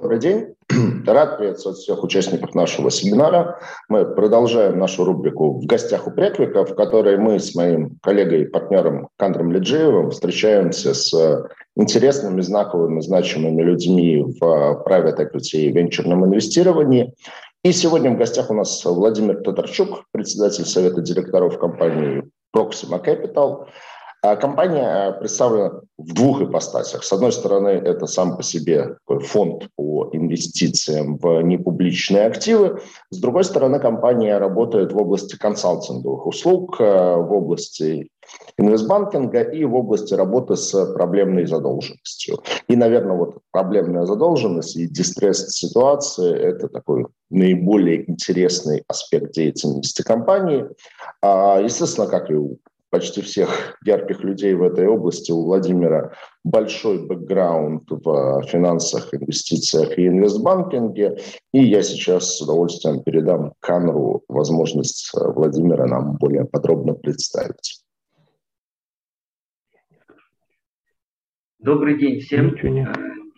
Добрый день. Рад приветствовать всех участников нашего семинара. Мы продолжаем нашу рубрику «В гостях у Преквика», в которой мы с моим коллегой и партнером Кандром Леджиевым встречаемся с интересными, знаковыми, значимыми людьми в private equity и венчурном инвестировании. И сегодня в гостях у нас Владимир Татарчук, председатель совета директоров компании Proxima Capital – а компания э, представлена в двух ипостасях. С одной стороны, это сам по себе фонд по инвестициям в непубличные активы. С другой стороны, компания работает в области консалтинговых услуг, э, в области инвестбанкинга и в области работы с проблемной задолженностью. И, наверное, вот проблемная задолженность и дистресс-ситуации – это такой наиболее интересный аспект деятельности компании. А, естественно, как и у почти всех ярких людей в этой области. У Владимира большой бэкграунд в финансах, инвестициях и инвестбанкинге. И я сейчас с удовольствием передам Канру возможность э, Владимира нам более подробно представить. Добрый день всем.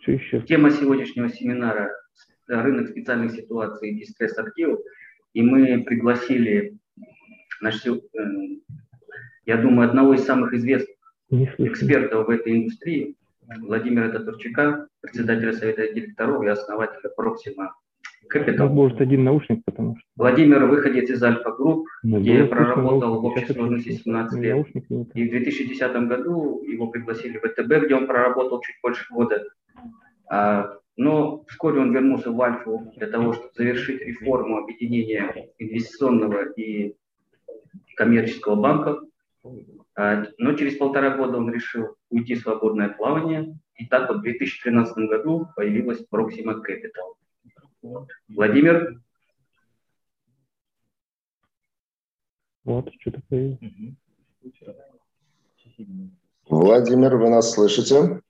Еще? Тема сегодняшнего семинара – рынок специальных ситуаций и дистресс активов. И мы пригласили наш я думаю, одного из самых известных экспертов в этой индустрии, Владимира Татарчука, председателя совета директоров и основателя Proxima Capital. Может, один наушник, потому что... Владимир выходец из Альфа Групп, где проработал в общей сложности 17 лет. И в 2010 году его пригласили в ВТБ, где он проработал чуть больше года. А, но вскоре он вернулся в Альфу для того, чтобы завершить реформу объединения инвестиционного и коммерческого банка. А, но через полтора года он решил уйти в свободное плавание, и так вот в 2013 году появилась Proxima Capital. Владимир? Вот, что-то появилось. Владимир, вы нас слышите?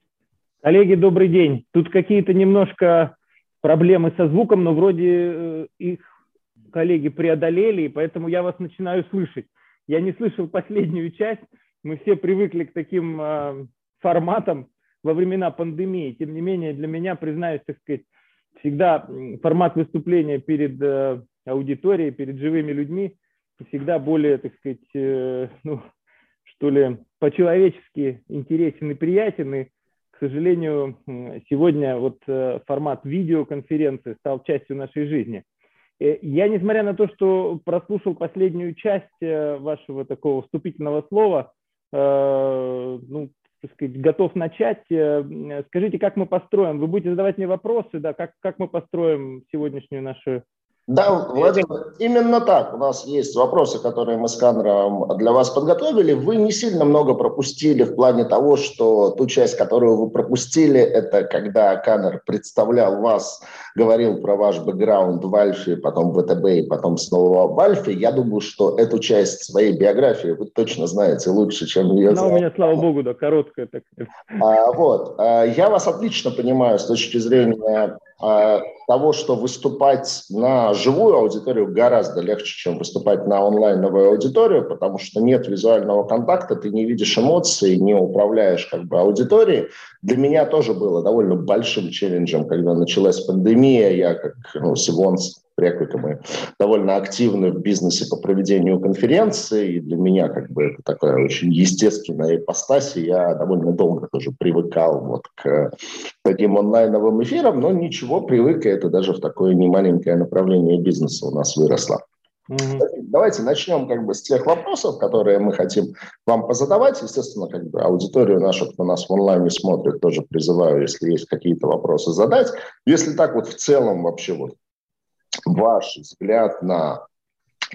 Коллеги, добрый день. Тут какие-то немножко проблемы со звуком, но вроде э, их коллеги преодолели, и поэтому я вас начинаю слышать. Я не слышал последнюю часть. Мы все привыкли к таким э, форматам во времена пандемии. Тем не менее, для меня, признаюсь, так сказать, всегда формат выступления перед э, аудиторией, перед живыми людьми всегда более, так сказать, э, ну, что ли, по-человечески интересен и приятен. И, к сожалению, сегодня вот э, формат видеоконференции стал частью нашей жизни. Э, я, несмотря на то, что прослушал последнюю часть э, вашего такого вступительного слова, э, ну, так сказать, готов начать. Скажите, как мы построим? Вы будете задавать мне вопросы, да, как, как мы построим сегодняшнюю нашу да, Владимир, именно так. У нас есть вопросы, которые мы с Канром для вас подготовили. Вы не сильно много пропустили в плане того, что ту часть, которую вы пропустили, это когда Канр представлял вас, говорил про ваш бэкграунд в Альфе, потом в ВТБ и потом снова в Альфе. Я думаю, что эту часть своей биографии вы точно знаете лучше, чем ее Она у меня, слава богу, да, короткая такая. А, вот. А, я вас отлично понимаю с точки зрения того, что выступать на живую аудиторию гораздо легче, чем выступать на онлайновую аудиторию, потому что нет визуального контакта, ты не видишь эмоций, не управляешь как бы аудиторией. Для меня тоже было довольно большим челленджем, когда началась пандемия. Я как ну, Реклика мы довольно активны в бизнесе по проведению конференций, и для меня как бы это такая очень естественная ипостась, и я довольно долго тоже привыкал вот к таким онлайновым эфирам, но ничего, привык, и это даже в такое немаленькое направление бизнеса у нас выросло. Mm-hmm. Давайте начнем как бы с тех вопросов, которые мы хотим вам позадавать. Естественно, как бы аудиторию нашу, кто нас в онлайне смотрит, тоже призываю, если есть какие-то вопросы, задать. Если так вот в целом вообще вот ваш взгляд на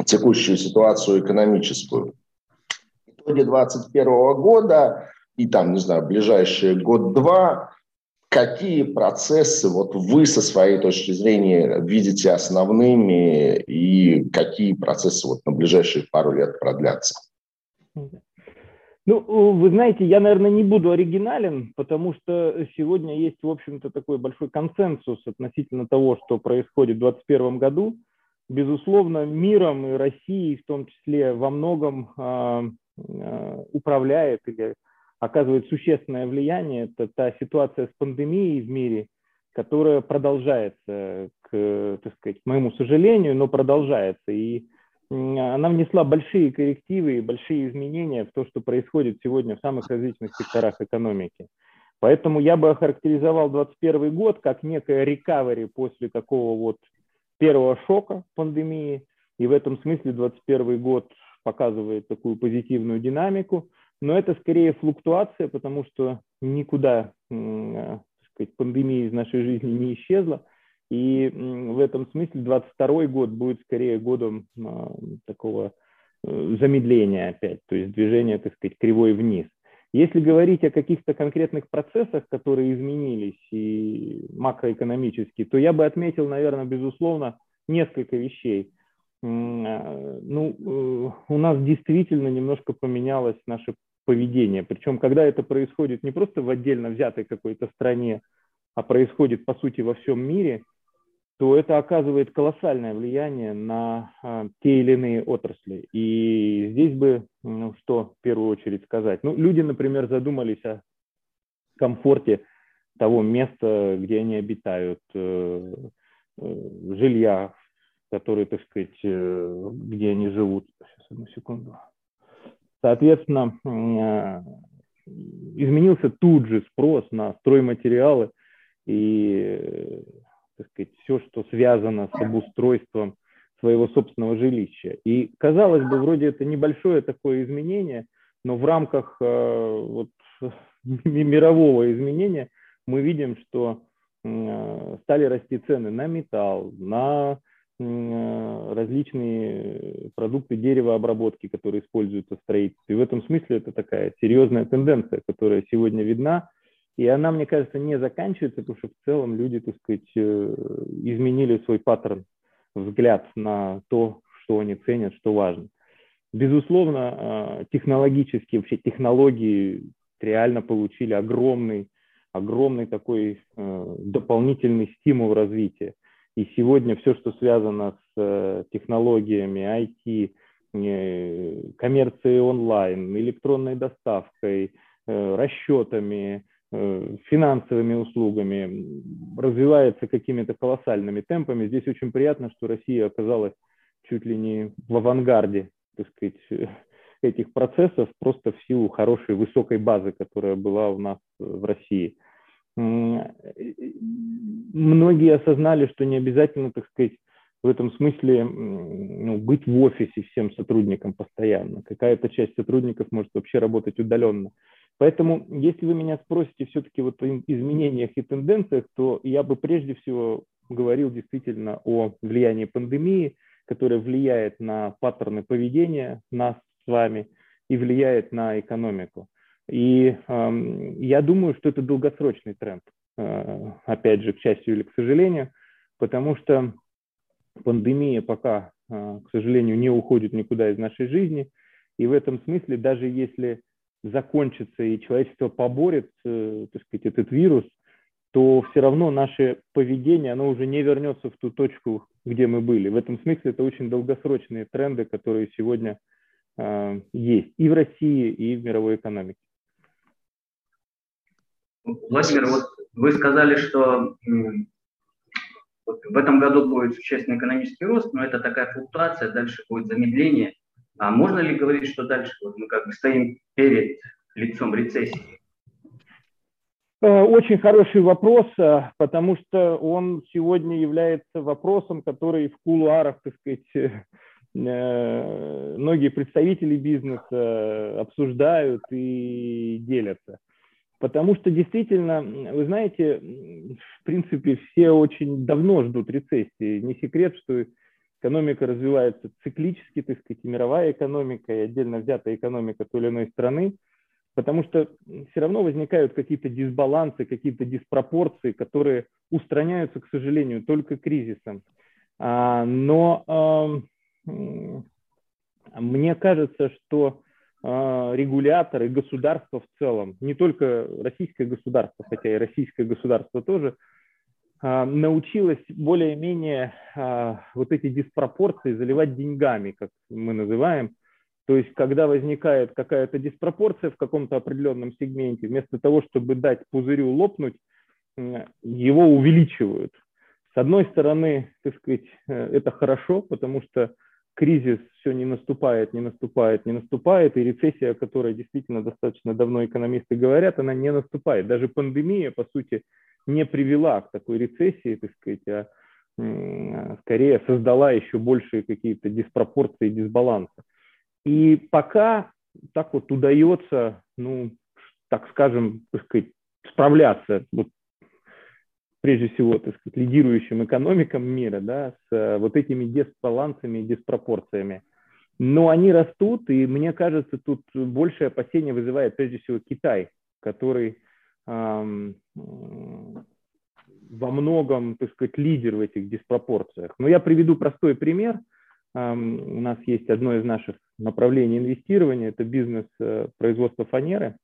текущую ситуацию экономическую. В итоге 2021 года и там, не знаю, ближайшие год-два, какие процессы вот вы со своей точки зрения видите основными и какие процессы вот на ближайшие пару лет продлятся? Ну, вы знаете, я, наверное, не буду оригинален, потому что сегодня есть, в общем-то, такой большой консенсус относительно того, что происходит в 2021 году. Безусловно, миром и Россией в том числе во многом э, управляет или оказывает существенное влияние. Это та ситуация с пандемией в мире, которая продолжается, к, так сказать, к моему сожалению, но продолжается. И она внесла большие коррективы и большие изменения в то, что происходит сегодня в самых различных секторах экономики. Поэтому я бы охарактеризовал 2021 год как некое рекавери после такого вот первого шока пандемии. И в этом смысле 2021 год показывает такую позитивную динамику. Но это скорее флуктуация, потому что никуда так сказать, пандемия из нашей жизни не исчезла. И в этом смысле 22 год будет скорее годом а, такого э, замедления опять, то есть движения, так сказать, кривой вниз. Если говорить о каких-то конкретных процессах, которые изменились и макроэкономически, то я бы отметил, наверное, безусловно, несколько вещей. А, ну, э, у нас действительно немножко поменялось наше поведение. Причем, когда это происходит не просто в отдельно взятой какой-то стране, а происходит, по сути, во всем мире – то это оказывает колоссальное влияние на а, те или иные отрасли. И здесь бы, ну, что в первую очередь сказать? Ну, люди, например, задумались о комфорте того места, где они обитают, э, э, жилья, которые, так сказать, э, где они живут. Сейчас, одну секунду. Соответственно, а, изменился тут же спрос на стройматериалы и так сказать, все, что связано с обустройством своего собственного жилища. И казалось бы, вроде это небольшое такое изменение, но в рамках э, вот, мирового изменения мы видим, что э, стали расти цены на металл, на э, различные продукты деревообработки, которые используются в строительстве. И в этом смысле это такая серьезная тенденция, которая сегодня видна, и она, мне кажется, не заканчивается, потому что в целом люди, так сказать, э, изменили свой паттерн, взгляд на то, что они ценят, что важно. Безусловно, э, технологически, вообще технологии реально получили огромный, огромный такой э, дополнительный стимул развития. И сегодня все, что связано с технологиями, IT, коммерцией онлайн, электронной доставкой, расчетами, финансовыми услугами, развивается какими-то колоссальными темпами. Здесь очень приятно, что Россия оказалась чуть ли не в авангарде, так сказать, этих процессов, просто в силу хорошей высокой базы, которая была у нас в России. Многие осознали, что не обязательно, так сказать, в этом смысле ну, быть в офисе всем сотрудникам постоянно. Какая-то часть сотрудников может вообще работать удаленно. Поэтому, если вы меня спросите все-таки вот о изменениях и тенденциях, то я бы прежде всего говорил действительно о влиянии пандемии, которая влияет на паттерны поведения нас с вами и влияет на экономику. И э, я думаю, что это долгосрочный тренд, э, опять же, к счастью или к сожалению, потому что пандемия пока, э, к сожалению, не уходит никуда из нашей жизни. И в этом смысле, даже если закончится и человечество поборет, э, так сказать, этот вирус, то все равно наше поведение, оно уже не вернется в ту точку, где мы были. В этом смысле это очень долгосрочные тренды, которые сегодня э, есть и в России, и в мировой экономике. Владимир, вот вы сказали, что вот в этом году будет существенный экономический рост, но это такая флуктуация, дальше будет замедление. А можно ли говорить, что дальше вот мы как бы стоим перед лицом рецессии? Э, очень хороший вопрос, э, потому что он сегодня является вопросом, который в кулуарах, так сказать, э, многие представители бизнеса обсуждают и делятся. Потому что действительно, вы знаете, в принципе, все очень давно ждут рецессии. Не секрет, что экономика развивается циклически, так сказать, и мировая экономика, и отдельно взятая экономика той или иной страны, потому что все равно возникают какие-то дисбалансы, какие-то диспропорции, которые устраняются, к сожалению, только кризисом. А, но мне кажется, что регуляторы, государства в целом, не только российское государство, хотя и российское государство тоже, а, научилась более-менее а, вот эти диспропорции заливать деньгами, как мы называем. То есть, когда возникает какая-то диспропорция в каком-то определенном сегменте, вместо того, чтобы дать пузырю лопнуть, его увеличивают. С одной стороны, так сказать, э, это хорошо, потому что кризис все не наступает, не наступает, не наступает, и рецессия, о которой действительно достаточно давно экономисты говорят, она не наступает. Даже пандемия, по сути, не привела к такой рецессии, так сказать, а скорее создала еще большие какие-то диспропорции, дисбалансы. И пока так вот удается, ну, так скажем, так сказать, справляться вот, прежде всего, так сказать, лидирующим экономикам мира, да, с э, вот этими дисбалансами и диспропорциями. Но они растут, и мне кажется, тут большее опасение вызывает прежде всего Китай, который эм, во многом, так сказать, лидер в этих диспропорциях. Но я приведу простой пример. У нас есть одно из наших направлений инвестирования, это бизнес э, производства фанеры,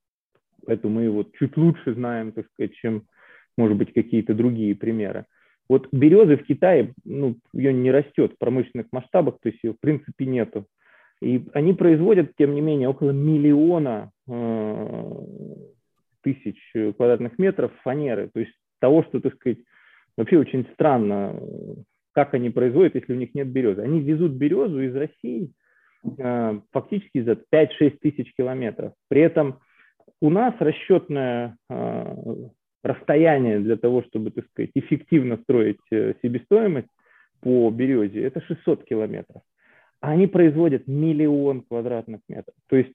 поэтому мы его чуть лучше знаем, так сказать, чем, может быть, какие-то другие примеры. Вот березы в Китае, ну, ее не растет в промышленных масштабах, то есть ее в принципе нету. И они производят, тем не менее, около миллиона э, тысяч квадратных метров фанеры. То есть того, что, так сказать, вообще очень странно, как они производят, если у них нет березы. Они везут березу из России э, фактически за 5-6 тысяч километров. При этом у нас расчетное э, расстояние для того, чтобы, так сказать, эффективно строить э, себестоимость по березе, это 600 километров. А они производят миллион квадратных метров. То есть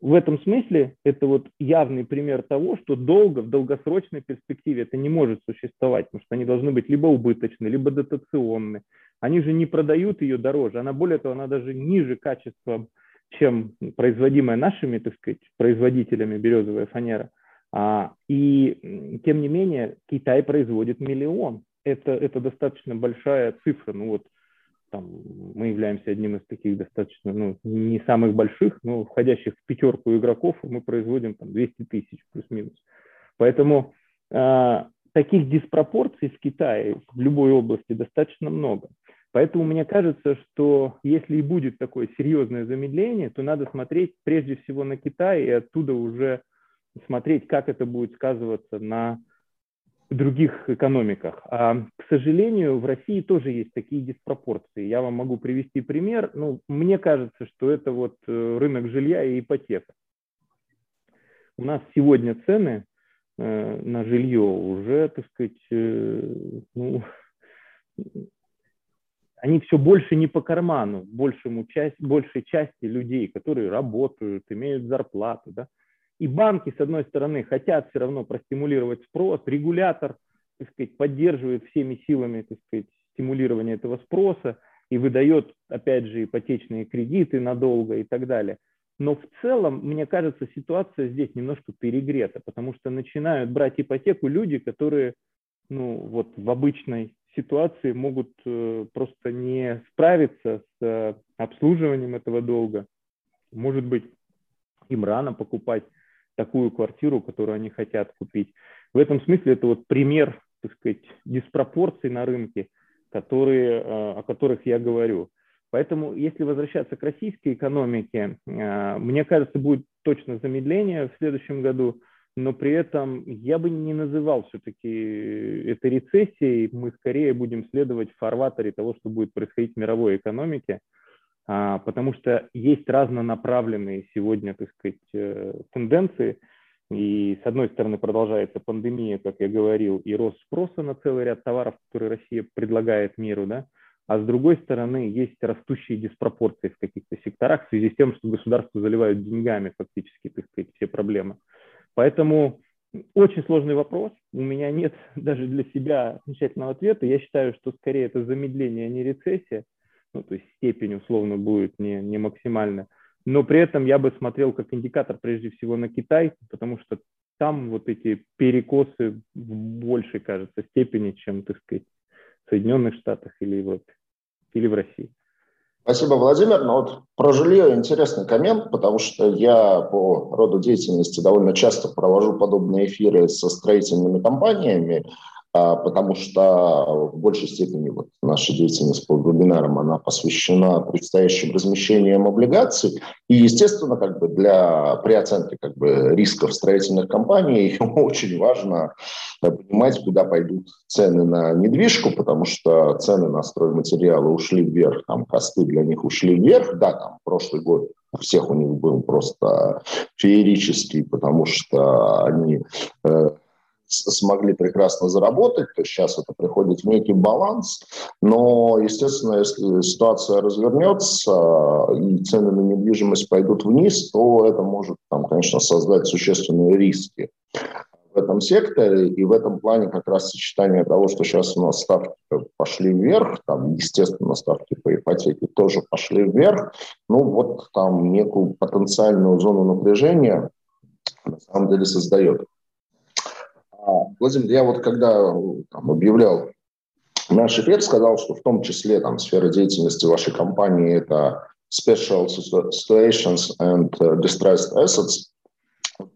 в этом смысле это вот явный пример того, что долго, в долгосрочной перспективе это не может существовать, потому что они должны быть либо убыточны, либо дотационны. Они же не продают ее дороже, она более того, она даже ниже качеством, чем производимая нашими, так сказать, производителями березовая фанера. А, и тем не менее Китай производит миллион. Это, это достаточно большая цифра. Ну вот там, мы являемся одним из таких достаточно, ну, не самых больших, но входящих в пятерку игроков, мы производим там 200 тысяч плюс-минус. Поэтому э, таких диспропорций в Китае в любой области достаточно много. Поэтому мне кажется, что если и будет такое серьезное замедление, то надо смотреть прежде всего на Китай и оттуда уже смотреть, как это будет сказываться на других экономиках. А, к сожалению, в России тоже есть такие диспропорции. Я вам могу привести пример. Ну, мне кажется, что это вот э, рынок жилья и ипотека. У нас сегодня цены э, на жилье уже, так сказать, э, ну, они все больше не по карману, большему часть, большей части людей, которые работают, имеют зарплату, да, и банки, с одной стороны, хотят все равно простимулировать спрос, регулятор, так сказать, поддерживает всеми силами, так сказать, стимулирование этого спроса и выдает, опять же, ипотечные кредиты надолго и так далее. Но в целом, мне кажется, ситуация здесь немножко перегрета, потому что начинают брать ипотеку люди, которые ну, вот в обычной ситуации могут э, просто не справиться с э, обслуживанием этого долга. Может быть, им рано покупать такую квартиру, которую они хотят купить. В этом смысле это вот пример, так сказать, диспропорций на рынке, которые, э, о которых я говорю. Поэтому, если возвращаться к российской экономике, э, мне кажется, будет точно замедление в следующем году, но при этом я бы не называл все-таки это рецессией, мы скорее будем следовать в фарватере того, что будет происходить в мировой экономике. А, потому что есть разнонаправленные сегодня, так сказать, э, тенденции. И с одной стороны продолжается пандемия, как я говорил, и рост спроса на целый ряд товаров, которые Россия предлагает миру, да, а с другой стороны есть растущие диспропорции в каких-то секторах в связи с тем, что государство заливают деньгами фактически, так сказать, все проблемы. Поэтому очень сложный вопрос. У меня нет даже для себя окончательного ответа. Я считаю, что скорее это замедление, а не рецессия ну, то есть степень условно будет не, не максимальная. Но при этом я бы смотрел как индикатор прежде всего на Китай, потому что там вот эти перекосы в большей, кажется, степени, чем, так сказать, в Соединенных Штатах или, вот, или в России. Спасибо, Владимир. Но вот про жилье интересный коммент, потому что я по роду деятельности довольно часто провожу подобные эфиры со строительными компаниями. А, потому что в большей степени вот наша деятельность по вебинарам, она посвящена предстоящим размещениям облигаций. И, естественно, как бы для, при оценке как бы, рисков строительных компаний очень важно понимать, куда пойдут цены на недвижку, потому что цены на стройматериалы ушли вверх, там косты для них ушли вверх. Да, там прошлый год у всех у них был просто феерический, потому что они э, смогли прекрасно заработать, то сейчас это приходит в некий баланс, но, естественно, если ситуация развернется и цены на недвижимость пойдут вниз, то это может, там, конечно, создать существенные риски в этом секторе, и в этом плане как раз сочетание того, что сейчас у нас ставки пошли вверх, там, естественно, ставки по ипотеке тоже пошли вверх, ну вот там некую потенциальную зону напряжения на самом деле создает. Владимир, я вот когда там, объявлял наш эфир, сказал, что в том числе там, сфера деятельности вашей компании – это Special Situations and э, Distressed Assets.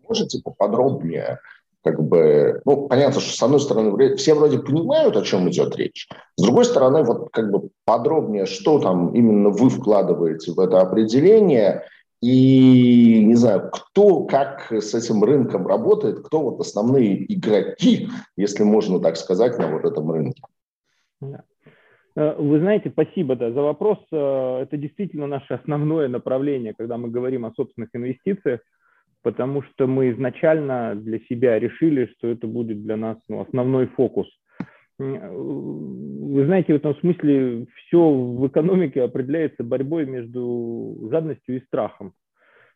Можете поподробнее как бы, ну, понятно, что с одной стороны все вроде понимают, о чем идет речь, с другой стороны, вот как бы подробнее, что там именно вы вкладываете в это определение, и не знаю, кто как с этим рынком работает, кто вот основные игроки, если можно так сказать, на вот этом рынке. Э, вы знаете, спасибо да, за вопрос. Э, это действительно наше основное направление, когда мы говорим о собственных инвестициях, потому что мы изначально для себя решили, что это будет для нас ну, основной фокус – вы знаете, в этом смысле все в экономике определяется борьбой между жадностью и страхом.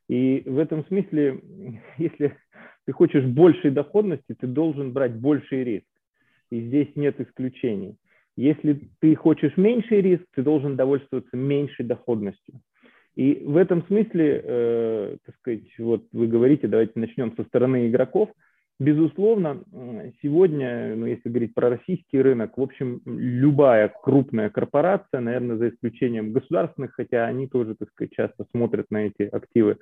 И в этом смысле, если ты хочешь большей доходности, ты должен брать больший риск. И здесь нет исключений. Если ты хочешь меньший риск, ты должен довольствоваться меньшей доходностью. И в этом смысле, э, так сказать, вот вы говорите, давайте начнем со стороны игроков – Безусловно, сегодня, ну, если говорить про российский рынок, в общем, любая крупная корпорация, наверное, за исключением государственных, хотя они тоже, так сказать, часто смотрят на эти активы,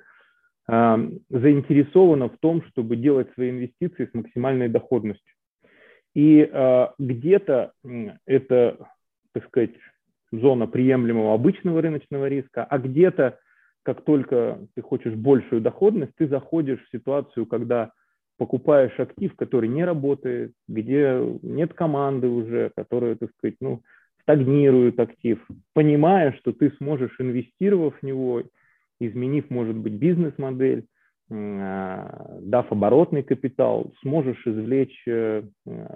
заинтересована в том, чтобы делать свои инвестиции с максимальной доходностью. И а, где-то это, так сказать, зона приемлемого обычного рыночного риска, а где-то, как только ты хочешь большую доходность, ты заходишь в ситуацию, когда покупаешь актив, который не работает, где нет команды уже, которая, так сказать, ну, стагнирует актив, понимая, что ты сможешь, инвестировав в него, изменив, может быть, бизнес-модель, а, дав оборотный капитал, сможешь извлечь э,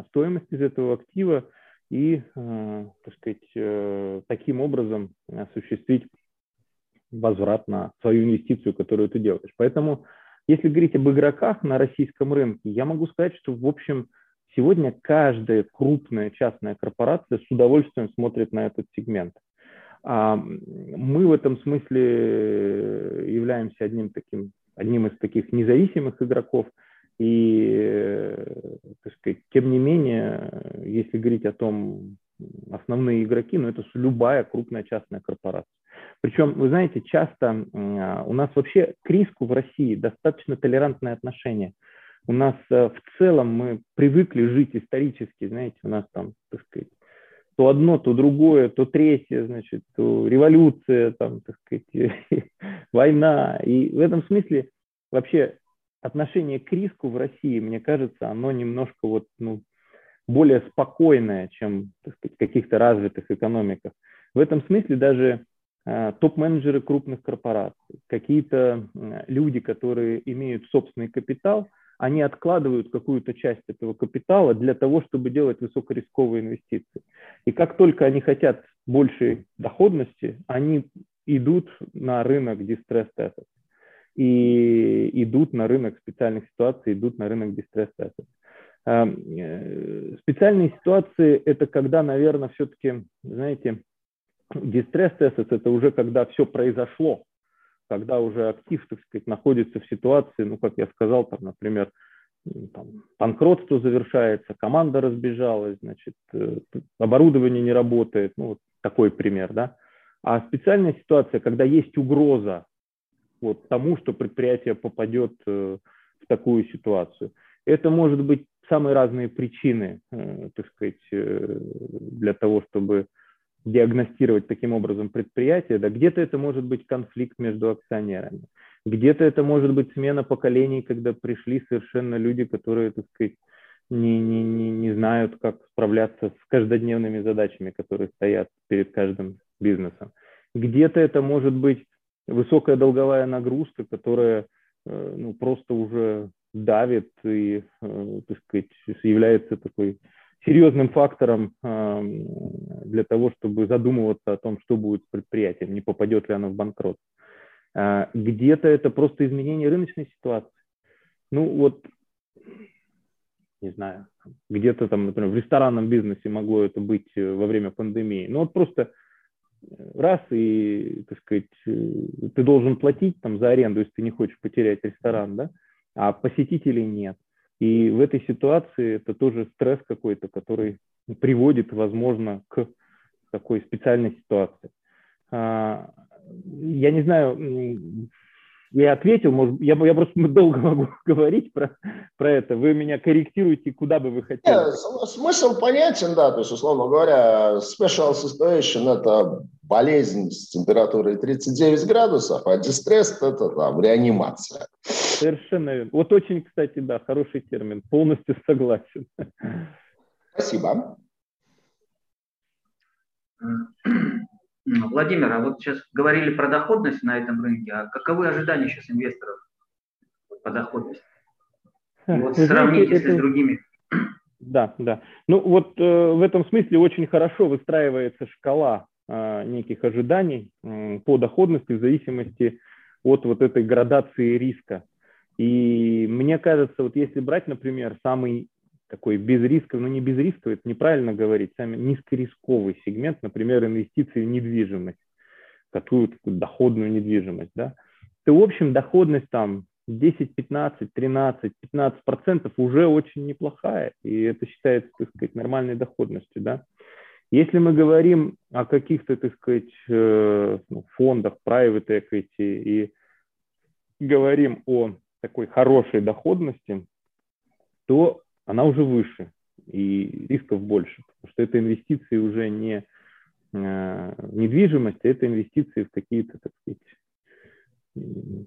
стоимость из этого актива и, э, так сказать, э, таким образом осуществить возврат на свою инвестицию, которую ты делаешь. Поэтому если говорить об игроках на российском рынке, я могу сказать, что, в общем, сегодня каждая крупная частная корпорация с удовольствием смотрит на этот сегмент. А, мы в этом смысле являемся одним, таким, одним из таких независимых игроков. И, так сказать, тем не менее, если говорить о том, основные игроки, ну, это любая крупная частная корпорация. Причем, вы знаете, часто а, у нас вообще к риску в России достаточно толерантное отношение. У нас э, в целом мы привыкли жить исторически, знаете, у нас там, так сказать, то одно, то другое, то третье, значит, то революция, там, так сказать, война. И в этом смысле вообще отношение к риску в России, мне кажется, оно немножко вот, ну, более спокойное, чем сказать, в каких-то развитых экономиках. В этом смысле даже Э, топ-менеджеры крупных корпораций, какие-то люди, которые имеют собственный капитал, они откладывают какую-то часть этого капитала для того, чтобы делать высокорисковые инвестиции. И как только они хотят большей доходности, они идут на рынок distressed assets. И идут на рынок специальных ситуаций, идут на рынок distressed assets. Эм, э, специальные ситуации – это когда, наверное, все-таки, знаете, Дистресс assets – это уже когда все произошло, когда уже актив, так сказать, находится в ситуации, ну, как я сказал, там, например, там, банкротство завершается, команда разбежалась, значит, э, оборудование не работает, ну, вот такой пример, да. А специальная ситуация, когда есть угроза вот тому, что предприятие попадет э, в такую ситуацию. Это может быть самые разные причины, э, так сказать, э, для того, чтобы диагностировать таким образом предприятие. Да, где-то это может быть конфликт между акционерами, где-то это может быть смена поколений, когда пришли совершенно люди, которые, так сказать, не, не, не, не знают, как справляться с каждодневными задачами, которые стоят перед каждым бизнесом. Где-то это может быть высокая долговая нагрузка, которая э, ну, просто уже давит и, э, так сказать, является такой серьезным фактором э, для того, чтобы задумываться о том, что будет с предприятием, не попадет ли оно в банкрот. Где-то это просто изменение рыночной ситуации. Ну вот, не знаю, где-то там, например, в ресторанном бизнесе могло это быть во время пандемии. Ну вот просто раз и, так сказать, э, ты должен платить там за аренду, если ты не хочешь потерять ресторан, да, а посетителей нет. И в этой ситуации это тоже стресс какой-то, который приводит, возможно, к такой специальной ситуации. А, я не знаю, я ответил, может, я, я просто долго могу говорить про, про это. Вы меня корректируете, куда бы вы хотели. Нет, смысл понятен, да. То есть, условно говоря, special situation – это болезнь с температурой 39 градусов, а дистресс – это там реанимация. Совершенно верно. Вот очень, кстати, да, хороший термин. Полностью согласен. Спасибо. Владимир, а вот сейчас говорили про доходность на этом рынке, а каковы ожидания сейчас инвесторов по доходности? И вот сравните это... с другими. Да, да. Ну вот э, в этом смысле очень хорошо выстраивается шкала э, неких ожиданий э, по доходности в зависимости от вот этой градации риска. И мне кажется, вот если брать, например, самый такой безрисковый, ну не безрисковый, это неправильно говорить, сами низкорисковый сегмент, например, инвестиции в недвижимость, такую доходную недвижимость, да, то в общем доходность там 10, 15, 13, 15 процентов уже очень неплохая, и это считается, так сказать, нормальной доходностью, да. Если мы говорим о каких-то, так сказать, э, ну, фондах, private equity и говорим о такой хорошей доходности, то она уже выше и рисков больше, потому что это инвестиции уже не э, недвижимость, а это инвестиции в какие-то, так сказать,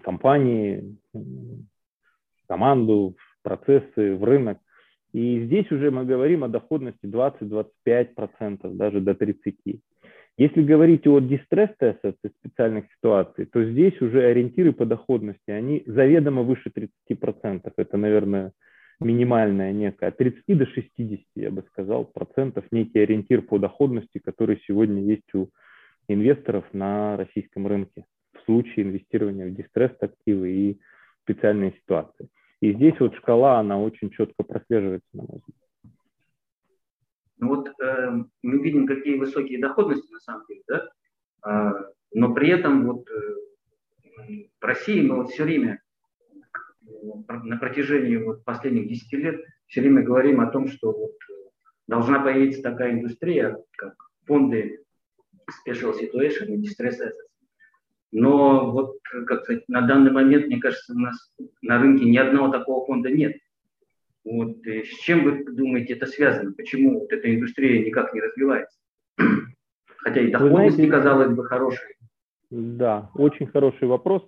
компании, команду, в процессы, в рынок. И здесь уже мы говорим о доходности 20-25%, даже до 30%. Если говорить о distress assets специальных ситуаций, то здесь уже ориентиры по доходности, они заведомо выше 30%. Это, наверное, минимальная некая, от 30 до 60, я бы сказал, процентов, некий ориентир по доходности, который сегодня есть у инвесторов на российском рынке в случае инвестирования в дистресс-активы и специальные ситуации. И здесь вот шкала, она очень четко прослеживается, на мой взгляд. Ну вот э, мы видим, какие высокие доходности на самом деле, да? Э, но при этом вот э, в России мы вот все время на протяжении вот последних 10 лет все время говорим о том, что вот должна появиться такая индустрия, как фонды Special Situation и Distress Assets. Но вот, как сказать, на данный момент, мне кажется, у нас на рынке ни одного такого фонда нет. Вот, с чем вы думаете это связано? Почему вот эта индустрия никак не развивается? Хотя и доходность, знаете, казалось бы, хорошая. Да, очень хороший вопрос.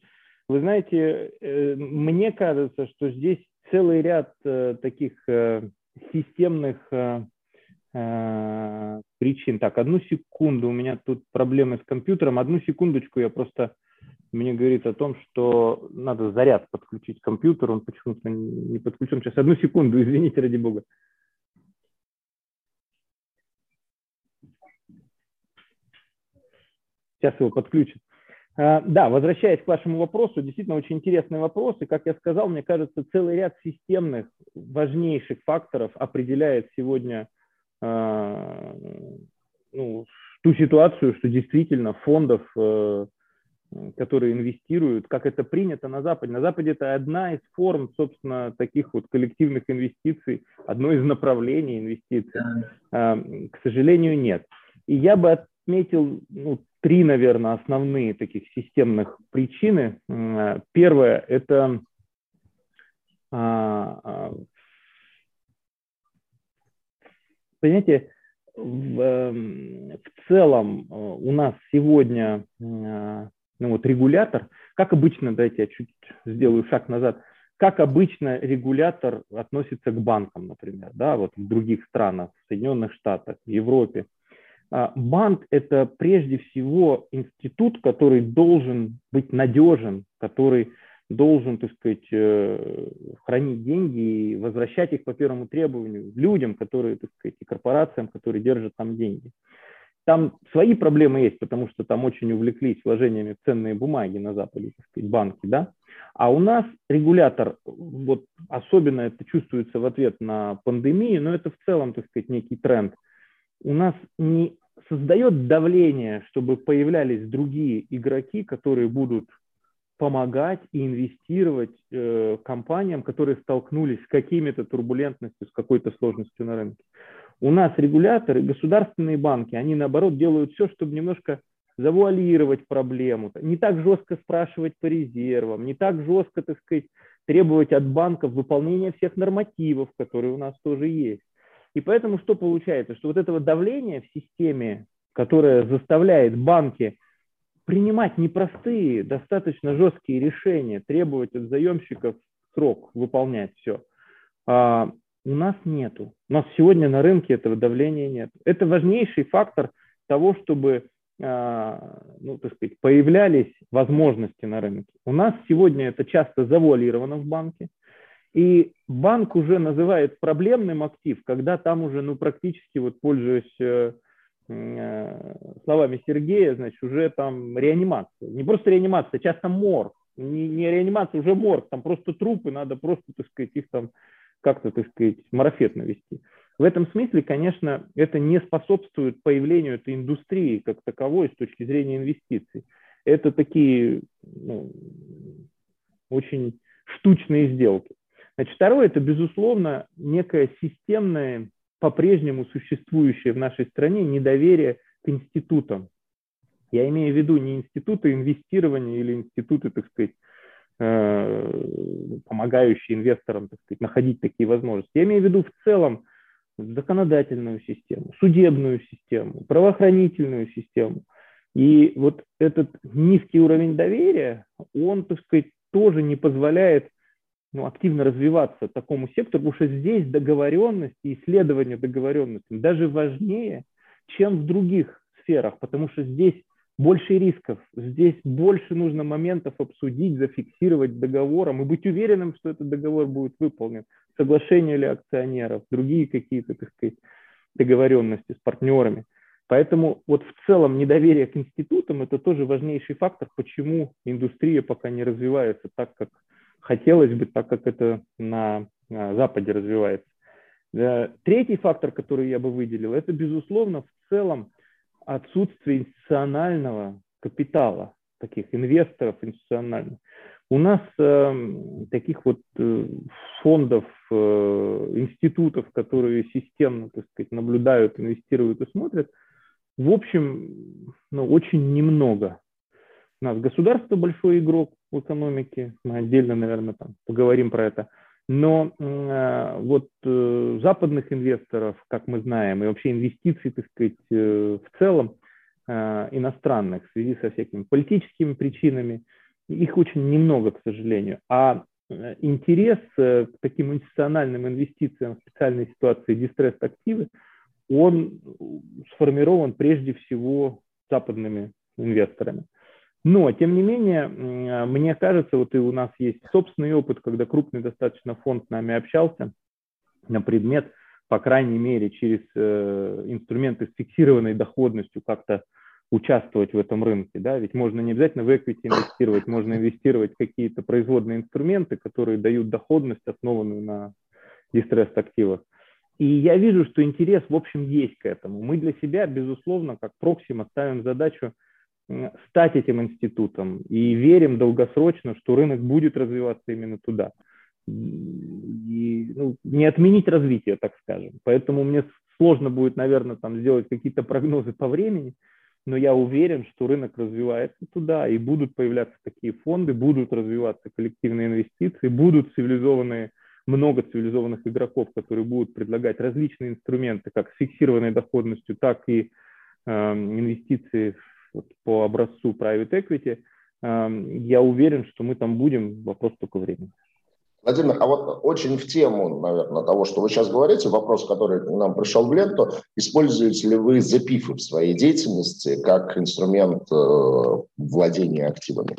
Вы знаете, э, мне кажется, что здесь целый ряд э, таких э, системных причин. Так, одну секунду, у меня тут проблемы с компьютером. Одну секундочку, я просто мне говорит о том, что надо заряд подключить к компьютеру, он почему-то не подключен. Сейчас одну секунду, извините, ради бога. Сейчас его подключат. А, да, возвращаясь к вашему вопросу, действительно очень интересный вопрос. И, как я сказал, мне кажется, целый ряд системных, важнейших факторов определяет сегодня а, ну, ту ситуацию, что действительно фондов, э, которые инвестируют, как это принято на Западе. На Западе это одна из форм, собственно, таких вот коллективных инвестиций, одно из направлений инвестиций. А, к сожалению, нет. И я бы отметил ну, три, наверное, основные таких системных причины. Первое – это а, а, понимаете, в, эм, в целом э, у нас сегодня ну вот, регулятор, как обычно, дайте я чуть сделаю шаг назад, как обычно регулятор относится к банкам, например, да, вот в других странах, в Соединенных Штатах, в Европе. А, банк – это прежде всего институт, который должен быть надежен, который должен, так сказать, э, хранить деньги и возвращать их по первому требованию людям, которые, так сказать, и корпорациям, которые держат там деньги. Там свои проблемы есть, потому что там очень увлеклись вложениями в ценные бумаги на Западе, так сказать, банки, да. А у нас регулятор, вот особенно это чувствуется в ответ на пандемию, но это в целом, так сказать, некий тренд, у нас не создает давление, чтобы появлялись другие игроки, которые будут помогать и инвестировать э, компаниям, которые столкнулись с какими-то турбулентностью, с какой-то сложностью на рынке. У нас регуляторы, государственные банки, они наоборот делают все, чтобы немножко завуалировать проблему, не так жестко спрашивать по резервам, не так жестко, так сказать, требовать от банков выполнения всех нормативов, которые у нас тоже есть. И поэтому что получается? Что вот этого давления в системе, которое заставляет банки принимать непростые, достаточно жесткие решения, требовать от заемщиков срок выполнять все, а, у нас нету. У нас сегодня на рынке этого давления нет. Это важнейший фактор того, чтобы а, ну, так сказать, появлялись возможности на рынке. У нас сегодня это часто завуалировано в банке, и банк уже называет проблемным актив, когда там уже, ну, практически, вот пользуясь э, э, словами Сергея, значит, уже там реанимация. Не просто реанимация, часто морг. Не, не реанимация, уже морг, там просто трупы, надо просто, так сказать, их там как-то, так сказать, марафет навести. В этом смысле, конечно, это не способствует появлению этой индустрии как таковой с точки зрения инвестиций. Это такие ну, очень штучные сделки. Значит, второе – это, безусловно, некое системное, по-прежнему существующее в нашей стране недоверие к институтам. Я имею в виду не институты инвестирования или институты, так сказать, помогающие инвесторам так сказать, находить такие возможности. Я имею в виду в целом законодательную систему, судебную систему, правоохранительную систему. И вот этот низкий уровень доверия, он, так сказать, тоже не позволяет ну, активно развиваться такому сектору, потому что здесь договоренность и исследование договоренности даже важнее, чем в других сферах, потому что здесь больше рисков. Здесь больше нужно моментов обсудить, зафиксировать договором и быть уверенным, что этот договор будет выполнен. Соглашение ли акционеров, другие какие-то, так сказать, договоренности с партнерами. Поэтому вот в целом недоверие к институтам – это тоже важнейший фактор, почему индустрия пока не развивается так, как хотелось бы, так как это на Западе развивается. Третий фактор, который я бы выделил, это, безусловно, в целом отсутствие институционального капитала, таких инвесторов институциональных. У нас э, таких вот э, фондов, э, институтов, которые системно, так сказать, наблюдают, инвестируют и смотрят, в общем, ну, очень немного. У нас государство большой игрок в экономике, мы отдельно, наверное, там поговорим про это – но э, вот э, западных инвесторов, как мы знаем, и вообще инвестиций, так сказать, э, в целом иностранных в связи со всякими политическими причинами, их очень немного, к сожалению. А интерес к таким институциональным инвестициям в специальной ситуации дистресс-активы, он сформирован прежде всего западными инвесторами. Но, тем не менее, мне кажется, вот и у нас есть собственный опыт, когда крупный достаточно фонд с нами общался на предмет, по крайней мере, через э, инструменты с фиксированной доходностью как-то участвовать в этом рынке. Да? Ведь можно не обязательно в equity инвестировать, можно инвестировать в какие-то производные инструменты, которые дают доходность, основанную на дистресс-активах. И я вижу, что интерес, в общем, есть к этому. Мы для себя, безусловно, как Проксима ставим задачу стать этим институтом и верим долгосрочно, что рынок будет развиваться именно туда. И, ну, не отменить развитие, так скажем. Поэтому мне сложно будет, наверное, там сделать какие-то прогнозы по времени, но я уверен, что рынок развивается туда, и будут появляться такие фонды, будут развиваться коллективные инвестиции, будут цивилизованные много цивилизованных игроков, которые будут предлагать различные инструменты, как с фиксированной доходностью, так и э, инвестиции вот, по образцу private equity, э, я уверен, что мы там будем, вопрос только времени. Владимир, а вот очень в тему, наверное, того, что вы сейчас говорите, вопрос, который к нам пришел в ленту, используете ли вы запифы в своей деятельности как инструмент э, владения активами?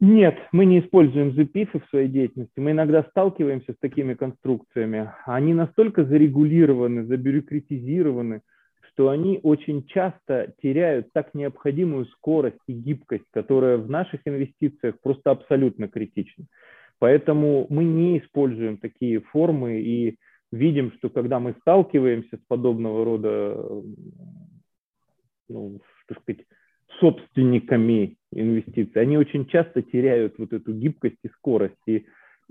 Нет, мы не используем запифы в своей деятельности. Мы иногда сталкиваемся с такими конструкциями. Они настолько зарегулированы, забюрократизированы, что они очень часто теряют так необходимую скорость и гибкость, которая в наших инвестициях просто абсолютно критична. Поэтому мы не используем такие формы и видим, что когда мы сталкиваемся с подобного рода, ну, так сказать, собственниками инвестиций, они очень часто теряют вот эту гибкость и скорость. И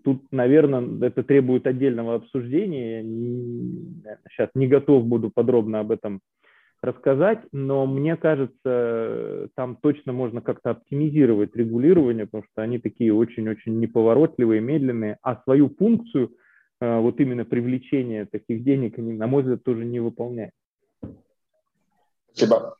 тут, наверное, это требует отдельного обсуждения. Сейчас не готов буду подробно об этом рассказать, но мне кажется, там точно можно как-то оптимизировать регулирование, потому что они такие очень-очень неповоротливые, медленные, а свою функцию, э, вот именно привлечения таких денег, они, на мой взгляд, тоже не выполняют. Спасибо.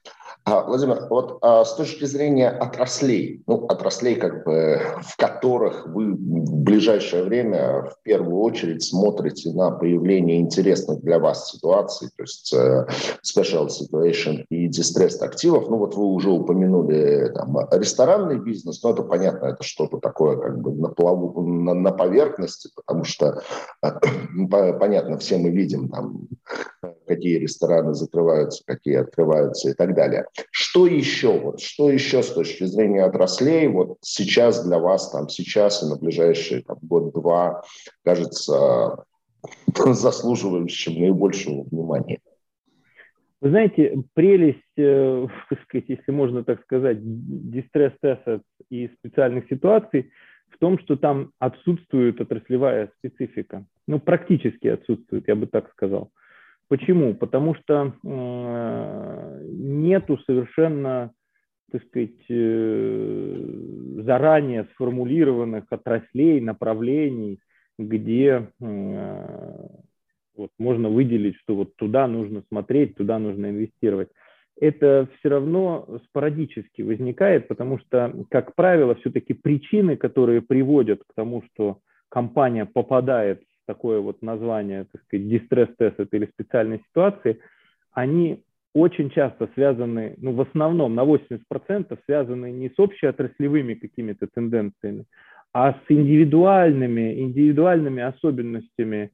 А, Владимир, вот а, с точки зрения отраслей, ну, отраслей, как бы, в которых вы в ближайшее время в первую очередь смотрите на появление интересных для вас ситуаций, то есть uh, special situation и distressed активов, ну вот вы уже упомянули там, ресторанный бизнес, но это понятно, это что-то такое как бы на, плаву, на, на поверхности, потому что понятно, все мы видим там, какие рестораны закрываются, какие открываются и так далее. Что еще? Вот, что еще с точки зрения отраслей вот сейчас для вас, там, сейчас и на ближайшие год-два кажется заслуживающим наибольшего внимания? Вы знаете, прелесть, э, сказать, если можно так сказать, дистресс assets и специальных ситуаций в том, что там отсутствует отраслевая специфика. Ну, практически отсутствует, я бы так сказал. Почему? Потому что э, нету совершенно, так сказать, э, заранее сформулированных отраслей, направлений, где э, вот, можно выделить, что вот туда нужно смотреть, туда нужно инвестировать. Это все равно спорадически возникает, потому что, как правило, все-таки причины, которые приводят к тому, что компания попадает такое вот название, так сказать, дистресс-тест или специальной ситуации, они очень часто связаны, ну, в основном на 80% связаны не с общеотраслевыми какими-то тенденциями, а с индивидуальными, индивидуальными особенностями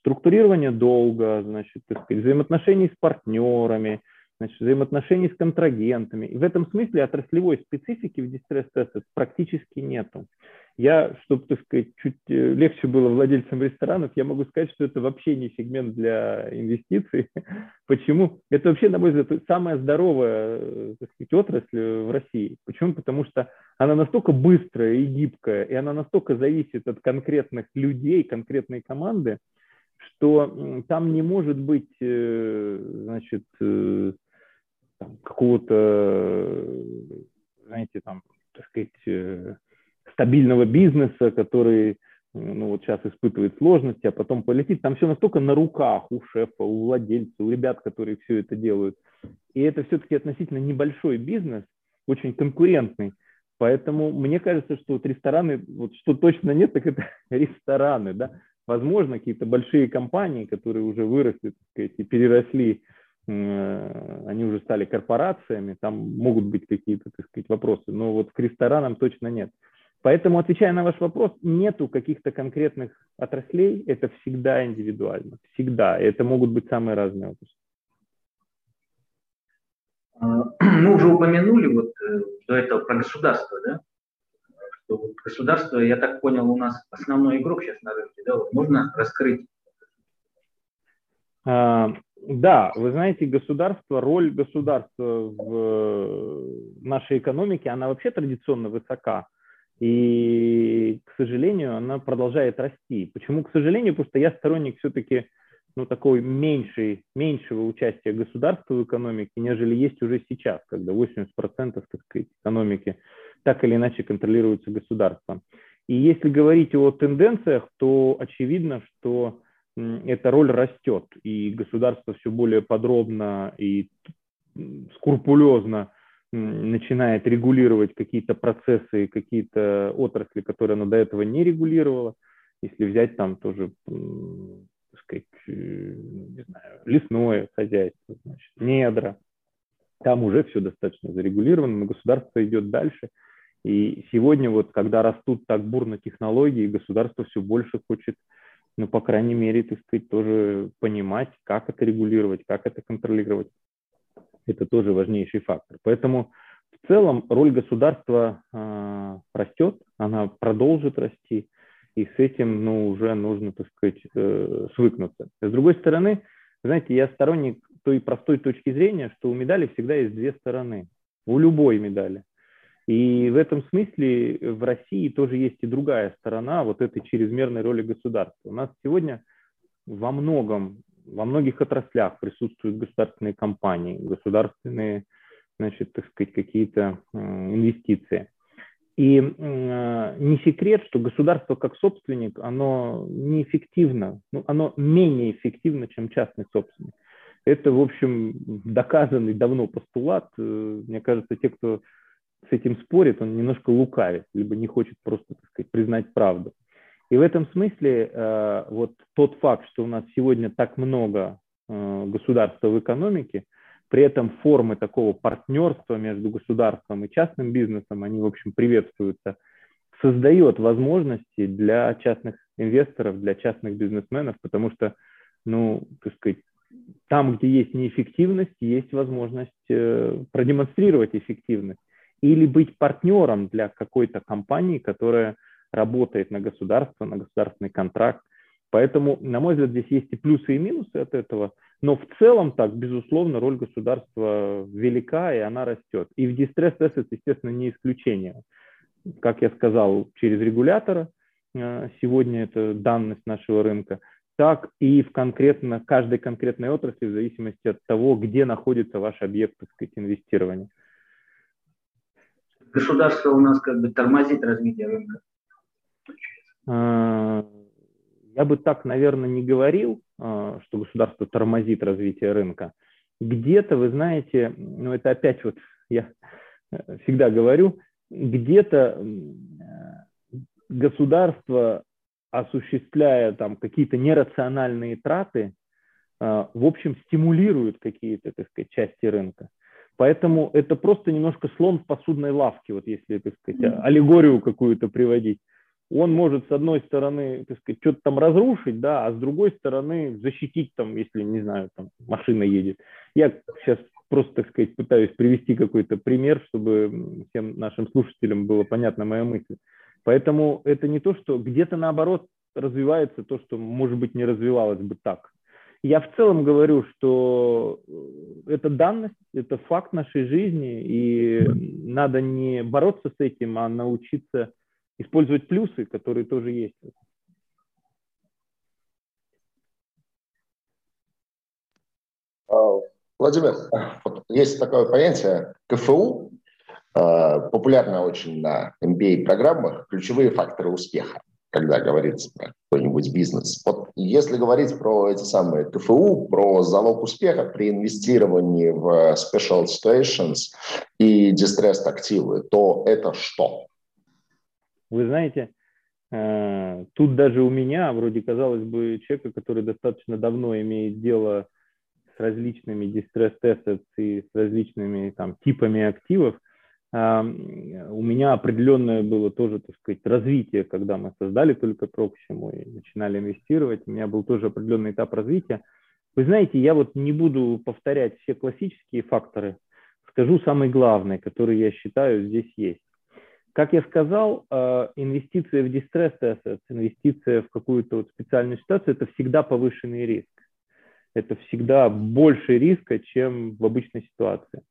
структурирования долга, значит, так сказать, взаимоотношений с партнерами, значит, взаимоотношений с контрагентами. И в этом смысле отраслевой специфики в дистресс-тестах практически нету. Я, чтобы, так сказать, чуть э, легче было владельцам ресторанов, я могу сказать, что это вообще не сегмент для инвестиций. Почему? Это вообще, на мой взгляд, самая здоровая э, так сказать, отрасль в России. Почему? Потому что она настолько быстрая и гибкая, и она настолько зависит от конкретных людей, конкретной команды, что там не может быть, э, значит, какого-то, знаете, там, так сказать, стабильного бизнеса, который ну, вот сейчас испытывает сложности, а потом полетит. Там все настолько на руках у шефа, у владельца, у ребят, которые все это делают. И это все-таки относительно небольшой бизнес, очень конкурентный. Поэтому мне кажется, что вот рестораны, вот что точно нет, так это рестораны, да. Возможно, какие-то большие компании, которые уже выросли, так сказать, и переросли, э, они уже стали корпорациями, там могут быть какие-то, так сказать, вопросы, но вот к ресторанам точно нет. Поэтому, отвечая на ваш вопрос, нету каких-то конкретных отраслей, это всегда индивидуально, всегда. И это могут быть самые разные отрасли. А, мы уже упомянули вот э, до этого про государство, да? Что государство, я так понял, у нас основной игрок сейчас на рынке, да? Вот можно раскрыть? Да, вы знаете, государство, роль государства в нашей экономике, она вообще традиционно высока. И, к сожалению, она продолжает расти. Почему, к сожалению? Потому что я сторонник все-таки ну, такой меньшей, меньшего участия государства в экономике, нежели есть уже сейчас, когда 80% так сказать, экономики так или иначе контролируется государством. И если говорить о тенденциях, то очевидно, что эта роль растет, и государство все более подробно и скрупулезно начинает регулировать какие-то процессы, какие-то отрасли, которые оно до этого не регулировало. Если взять там тоже, так сказать, э, не знаю, лесное хозяйство, значит, недра, там уже все достаточно зарегулировано, но государство идет дальше. И сегодня вот, когда растут так бурно технологии, государство все больше хочет, ну, по крайней мере, так сказать, тоже понимать, как это регулировать, как это контролировать. Это тоже важнейший фактор. Поэтому в целом роль государства э, растет, она продолжит расти, и с этим ну, уже нужно, так сказать, э, свыкнуться. С другой стороны, знаете, я сторонник той простой точки зрения, что у медали всегда есть две стороны, у любой медали. И в этом смысле в России тоже есть и другая сторона вот этой чрезмерной роли государства. У нас сегодня во многом, во многих отраслях присутствуют государственные компании, государственные, значит, так сказать, какие-то инвестиции. И не секрет, что государство как собственник, оно неэффективно, ну, оно менее эффективно, чем частный собственник. Это, в общем, доказанный давно постулат. Э, мне кажется, те, кто с этим спорит, он немножко лукавит, либо не хочет просто, так сказать, признать правду. И в этом смысле э, вот тот факт, что у нас сегодня так много государства в экономике, при этом формы такого партнерства между государством и частным бизнесом, они, в общем, приветствуются, создает возможности для частных инвесторов, для частных бизнесменов, потому что, ну, так сказать, там, где есть неэффективность, есть возможность э, продемонстрировать эффективность или быть партнером для какой-то компании, которая работает на государство, на государственный контракт. Поэтому, на мой взгляд, здесь есть и плюсы, и минусы от этого – но в целом так, безусловно, роль государства велика, и она растет. И в Distress Assets, естественно, не исключение. Как я сказал, через регулятора, э, сегодня это данность нашего рынка, так и в конкретно, каждой конкретной отрасли, в зависимости от того, где находится ваш объект так сказать, инвестирования. Государство у нас как бы тормозит развитие рынка. Э, я бы так, наверное, не говорил, а, что государство тормозит развитие рынка. Где-то, вы знаете, ну это опять вот я э, всегда говорю, где-то государство, осуществляя там какие-то нерациональные траты, в общем, стимулирует какие-то, так сказать, части рынка. Поэтому это просто немножко слон в посудной лавке, вот если, так сказать, аллегорию какую-то приводить он может с одной стороны, так сказать, что-то там разрушить, да, а с другой стороны защитить там, если, не знаю, там машина едет. Я сейчас просто, так сказать, пытаюсь привести какой-то пример, чтобы всем нашим слушателям было понятна моя мысль. Поэтому это не то, что где-то наоборот развивается то, что, может быть, не развивалось бы так. Я в целом говорю, что это данность, это факт нашей жизни, и надо не бороться с этим, а научиться использовать плюсы, которые тоже есть. А, Владимир, вот есть такое понятие КФУ, а, популярно очень на MBA-программах, ключевые факторы успеха, когда говорится про какой-нибудь бизнес. Вот если говорить про эти самые КФУ, про залог успеха при инвестировании в special situations и distressed активы, то это что? Вы знаете, э, тут даже у меня, вроде казалось бы, человека, который достаточно давно имеет дело с различными distressed assets и с различными там, типами активов, у меня определенное было тоже, так сказать, развитие, когда мы создали только Проксиму и начинали инвестировать. У меня был тоже определенный этап развития. Вы знаете, я вот не буду повторять все классические факторы, скажу самый главный, который я считаю здесь есть. Как я сказал, э, инвестиция в distressed assets, инвестиция в какую-то вот специальную ситуацию, это всегда повышенный риск. Это всегда больше риска, чем в обычной ситуации.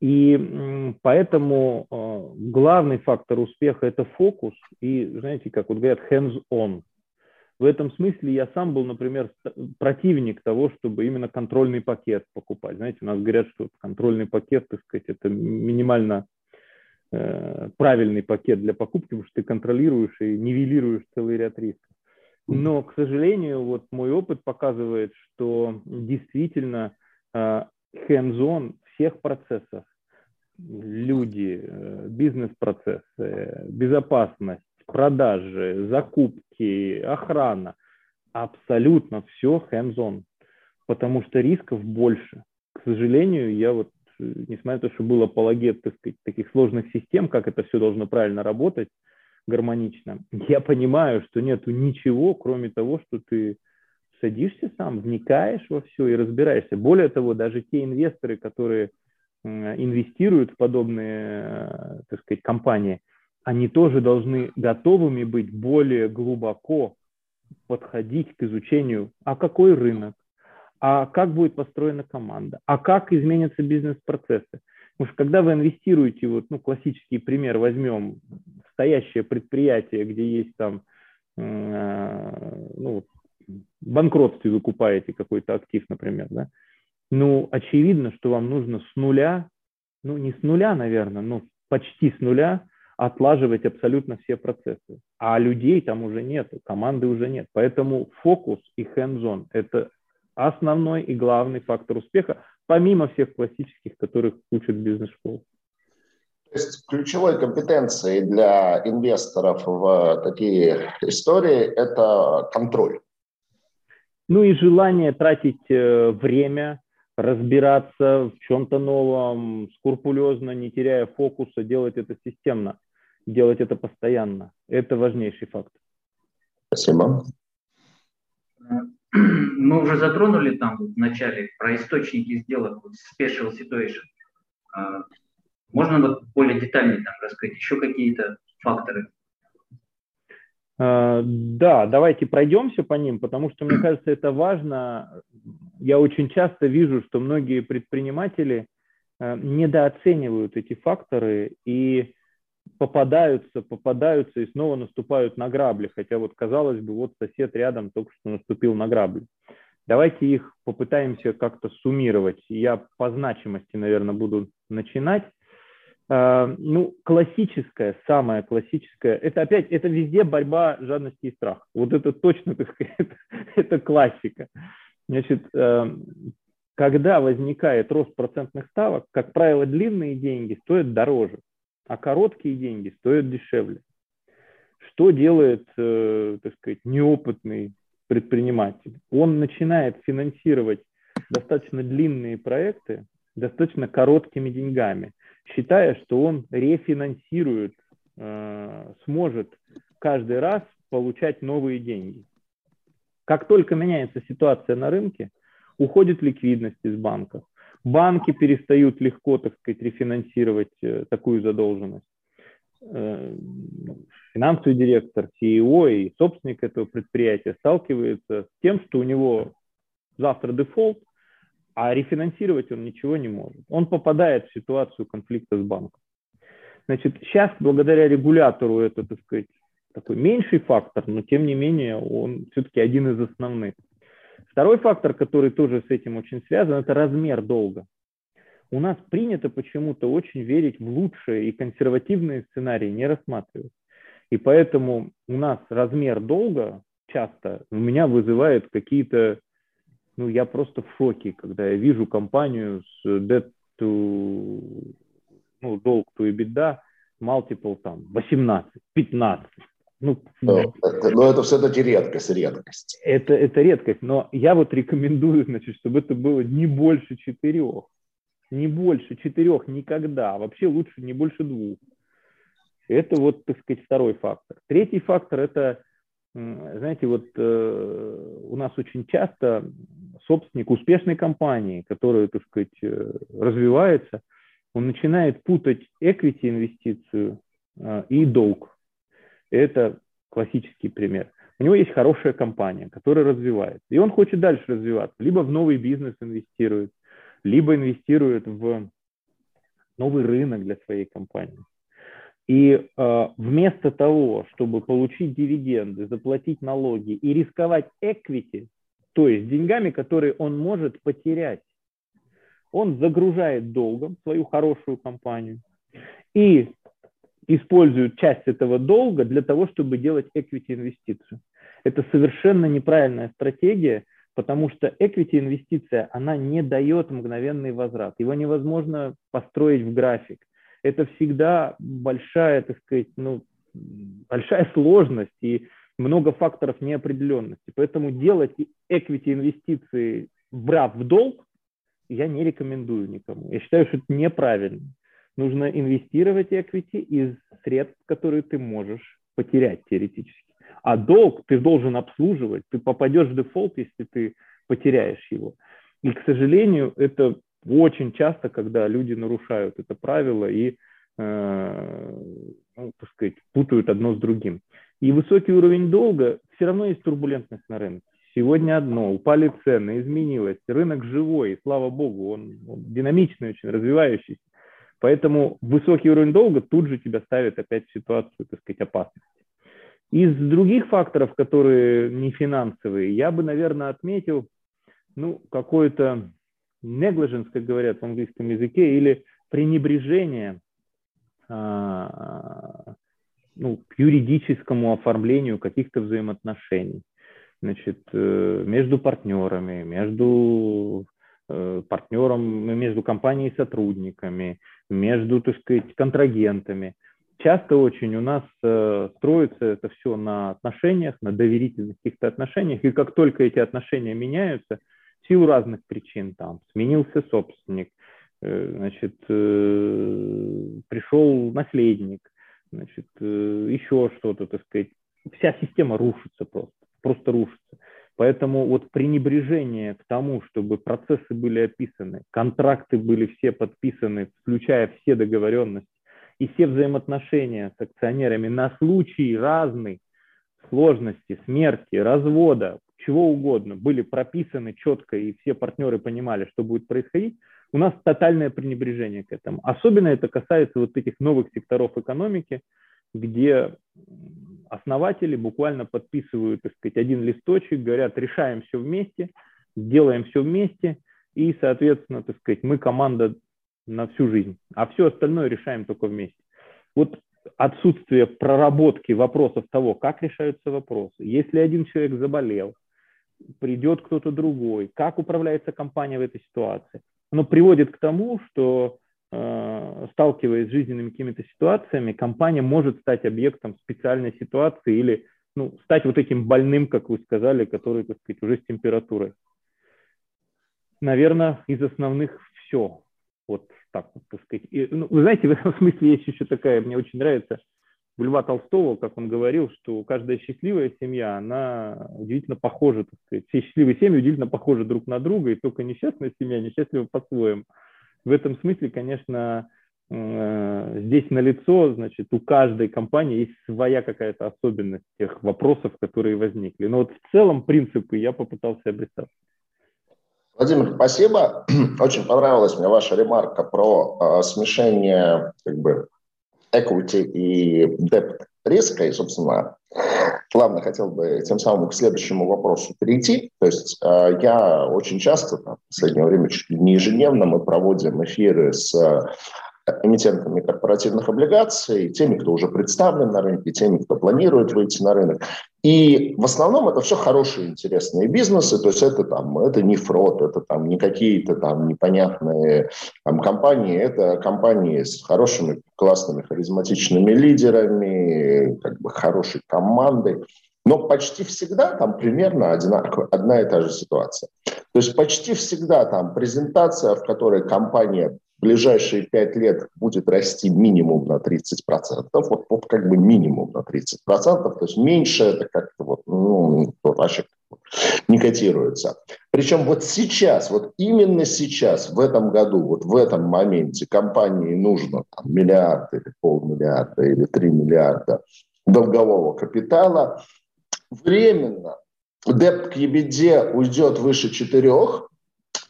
И поэтому э, главный фактор успеха – это фокус и, знаете, как вот говорят, hands-on. В этом смысле я сам был, например, противник того, чтобы именно контрольный пакет покупать. Знаете, у нас говорят, что контрольный пакет, так сказать, это минимально э, правильный пакет для покупки, потому что ты контролируешь и нивелируешь целый ряд рисков. Но, к сожалению, вот мой опыт показывает, что действительно э, hands-on всех процессов, люди, э, бизнес-процессы, безопасность, продажи, закупки, охрана, абсолютно все hands-on, потому что рисков больше. К сожалению, я вот, несмотря на то, что был апологет так сказать, таких сложных систем, как это все должно правильно работать, гармонично, я понимаю, что нету ничего, кроме того, что ты садишься сам, вникаешь во все и разбираешься. Более того, даже те инвесторы, которые инвестируют в подобные, э, так сказать, компании, они тоже должны готовыми быть более глубоко подходить к изучению, а какой рынок, а как будет построена команда, а как изменятся бизнес-процессы. Потому что когда вы инвестируете, вот, ну, классический пример возьмем, стоящее предприятие, где есть там, э, ну, банкротстве вы купаете какой-то актив, например, да, ну, очевидно, что вам нужно с нуля, ну, не с нуля, наверное, но почти с нуля отлаживать абсолютно все процессы. А людей там уже нет, команды уже нет. Поэтому фокус и hands-on – это основной и главный фактор успеха, помимо всех классических, которых учат бизнес-школы. То есть ключевой компетенцией для инвесторов в такие истории – это контроль. Ну и желание тратить э, время, разбираться в чем-то новом, скрупулезно, не теряя фокуса, делать это системно, делать это постоянно. Это важнейший фактор. Спасибо. Мы уже затронули там в начале про источники сделок, special situation. А, можно вот более детально там рассказать еще какие-то факторы? А, да, давайте пройдемся по ним, потому что, мне кажется, это важно. Я очень часто вижу, что многие предприниматели а, недооценивают эти факторы и попадаются, попадаются и снова наступают на грабли, хотя вот казалось бы, вот сосед рядом только что наступил на грабли. Давайте их попытаемся как-то суммировать. Я по значимости, наверное, буду начинать. А, ну, классическая, самая классическая, это опять, это везде борьба жадности и страха. Вот это точно, так сказать, это, классика. Значит, а, когда возникает рост процентных ставок, как правило, длинные деньги стоят дороже, а короткие деньги стоят дешевле. Что делает, э, так сказать, неопытный предприниматель? Он начинает финансировать достаточно длинные проекты достаточно короткими деньгами – считая, что он рефинансирует, э, сможет каждый раз получать новые деньги. Как только меняется ситуация на рынке, уходит ликвидность из банков. Банки перестают легко, так сказать, рефинансировать э, такую задолженность. Э, финансовый директор, CEO и собственник этого предприятия сталкивается с тем, что у него завтра дефолт, а рефинансировать он ничего не может. Он попадает в ситуацию конфликта с банком. Значит, сейчас благодаря регулятору это, так сказать, такой меньший фактор, но тем не менее он все-таки один из основных. Второй фактор, который тоже с этим очень связан, это размер долга. У нас принято почему-то очень верить в лучшие и консервативные сценарии, не рассматривать. И поэтому у нас размер долга часто у меня вызывает какие-то ну, я просто в шоке, когда я вижу компанию с debt to, ну, долг to EBITDA, multiple там 18, 15. Ну, но, это, но это все-таки редкость, редкость. Это, это редкость, но я вот рекомендую, значит, чтобы это было не больше четырех. Не больше четырех никогда, а вообще лучше не больше двух. Это вот, так сказать, второй фактор. Третий фактор – это знаете, вот э, у нас очень часто собственник успешной компании, которая, так сказать, э, развивается, он начинает путать equity инвестицию э, и долг. Это классический пример. У него есть хорошая компания, которая развивается, и он хочет дальше развиваться. Либо в новый бизнес инвестирует, либо инвестирует в новый рынок для своей компании. И э, вместо того, чтобы получить дивиденды, заплатить налоги и рисковать equity, то есть деньгами, которые он может потерять, он загружает долгом свою хорошую компанию и используют часть этого долга для того, чтобы делать equity инвестицию. Это совершенно неправильная стратегия, потому что equity инвестиция, она не дает мгновенный возврат. Его невозможно построить в график. Это всегда большая, так сказать, ну, большая сложность и много факторов неопределенности. Поэтому делать equity инвестиции, брав в долг, я не рекомендую никому. Я считаю, что это неправильно. Нужно инвестировать equity из средств, которые ты можешь потерять теоретически. А долг ты должен обслуживать. Ты попадешь в дефолт, если ты потеряешь его. И, к сожалению, это очень часто, когда люди нарушают это правило и, э, ну, так сказать, путают одно с другим. И высокий уровень долга, все равно есть турбулентность на рынке. Сегодня одно, упали цены, изменилось, рынок живой, слава богу, он, он динамичный, очень развивающийся. Поэтому высокий уровень долга тут же тебя ставит опять в ситуацию, так сказать, опасности. Из других факторов, которые не финансовые, я бы, наверное, отметил ну, какой-то negligence, как говорят в английском языке, или пренебрежение а, ну, к юридическому оформлению каких-то взаимоотношений значит, э, между партнерами, между э, партнером, между компанией и сотрудниками, между, так сказать, контрагентами. Часто очень у нас э, строится это все на отношениях, на доверительных каких-то отношениях, и как только эти отношения меняются, силу разных причин, там, сменился собственник, значит, пришел наследник, значит, еще что-то, так сказать, вся система рушится просто просто рушится. Поэтому вот пренебрежение к тому, чтобы процессы были описаны, контракты были все подписаны, включая все договоренности, и все взаимоотношения с акционерами на случай разной сложности, смерти, развода, чего угодно, были прописаны четко, и все партнеры понимали, что будет происходить, у нас тотальное пренебрежение к этому. Особенно это касается вот этих новых секторов экономики, где основатели буквально подписывают, так сказать, один листочек, говорят, решаем все вместе, делаем все вместе, и, соответственно, так сказать, мы команда на всю жизнь, а все остальное решаем только вместе. Вот отсутствие проработки вопросов того, как решаются вопросы. Если один человек заболел, придет кто-то другой, как управляется компания в этой ситуации, оно приводит к тому, что Э, сталкиваясь с жизненными какими-то ситуациями, компания может стать объектом специальной ситуации или ну, стать вот этим больным, как вы сказали, который, так сказать, уже с температурой. Наверное, из основных все. Вот так так сказать. И, ну, вы знаете, в этом смысле есть еще такая, мне очень нравится у Льва Толстого, как он говорил, что каждая счастливая семья, она удивительно похожа, так сказать. Все счастливые семьи удивительно похожи друг на друга, и только несчастная семья несчастлива по-своему в этом смысле, конечно, э, здесь налицо, значит, у каждой компании есть своя какая-то особенность тех вопросов, которые возникли. Но вот в целом принципы я попытался обрисовать. Владимир, спасибо. Очень понравилась мне ваша ремарка про э, смешение как бы equity и debt риска. И, собственно, плавно хотел бы тем самым к следующему вопросу перейти. То есть э, я очень часто, в последнее время чуть ли не ежедневно, мы проводим эфиры с эмитентами корпоративных облигаций, теми, кто уже представлен на рынке, теми, кто планирует выйти на рынок. И в основном это все хорошие, интересные бизнесы, то есть это, там, это не фрод, это там, не какие-то там непонятные там, компании, это компании с хорошими, классными, харизматичными лидерами, как бы хорошей командой. Но почти всегда там примерно одинаково, одна и та же ситуация. То есть почти всегда там презентация, в которой компания ближайшие пять лет будет расти минимум на 30%, вот, вот как бы минимум на 30%, то есть меньше это как-то вот, ну, вообще не котируется. Причем вот сейчас, вот именно сейчас, в этом году, вот в этом моменте компании нужно там, миллиард или полмиллиарда или три миллиарда долгового капитала. Временно депт к EBD уйдет выше четырех,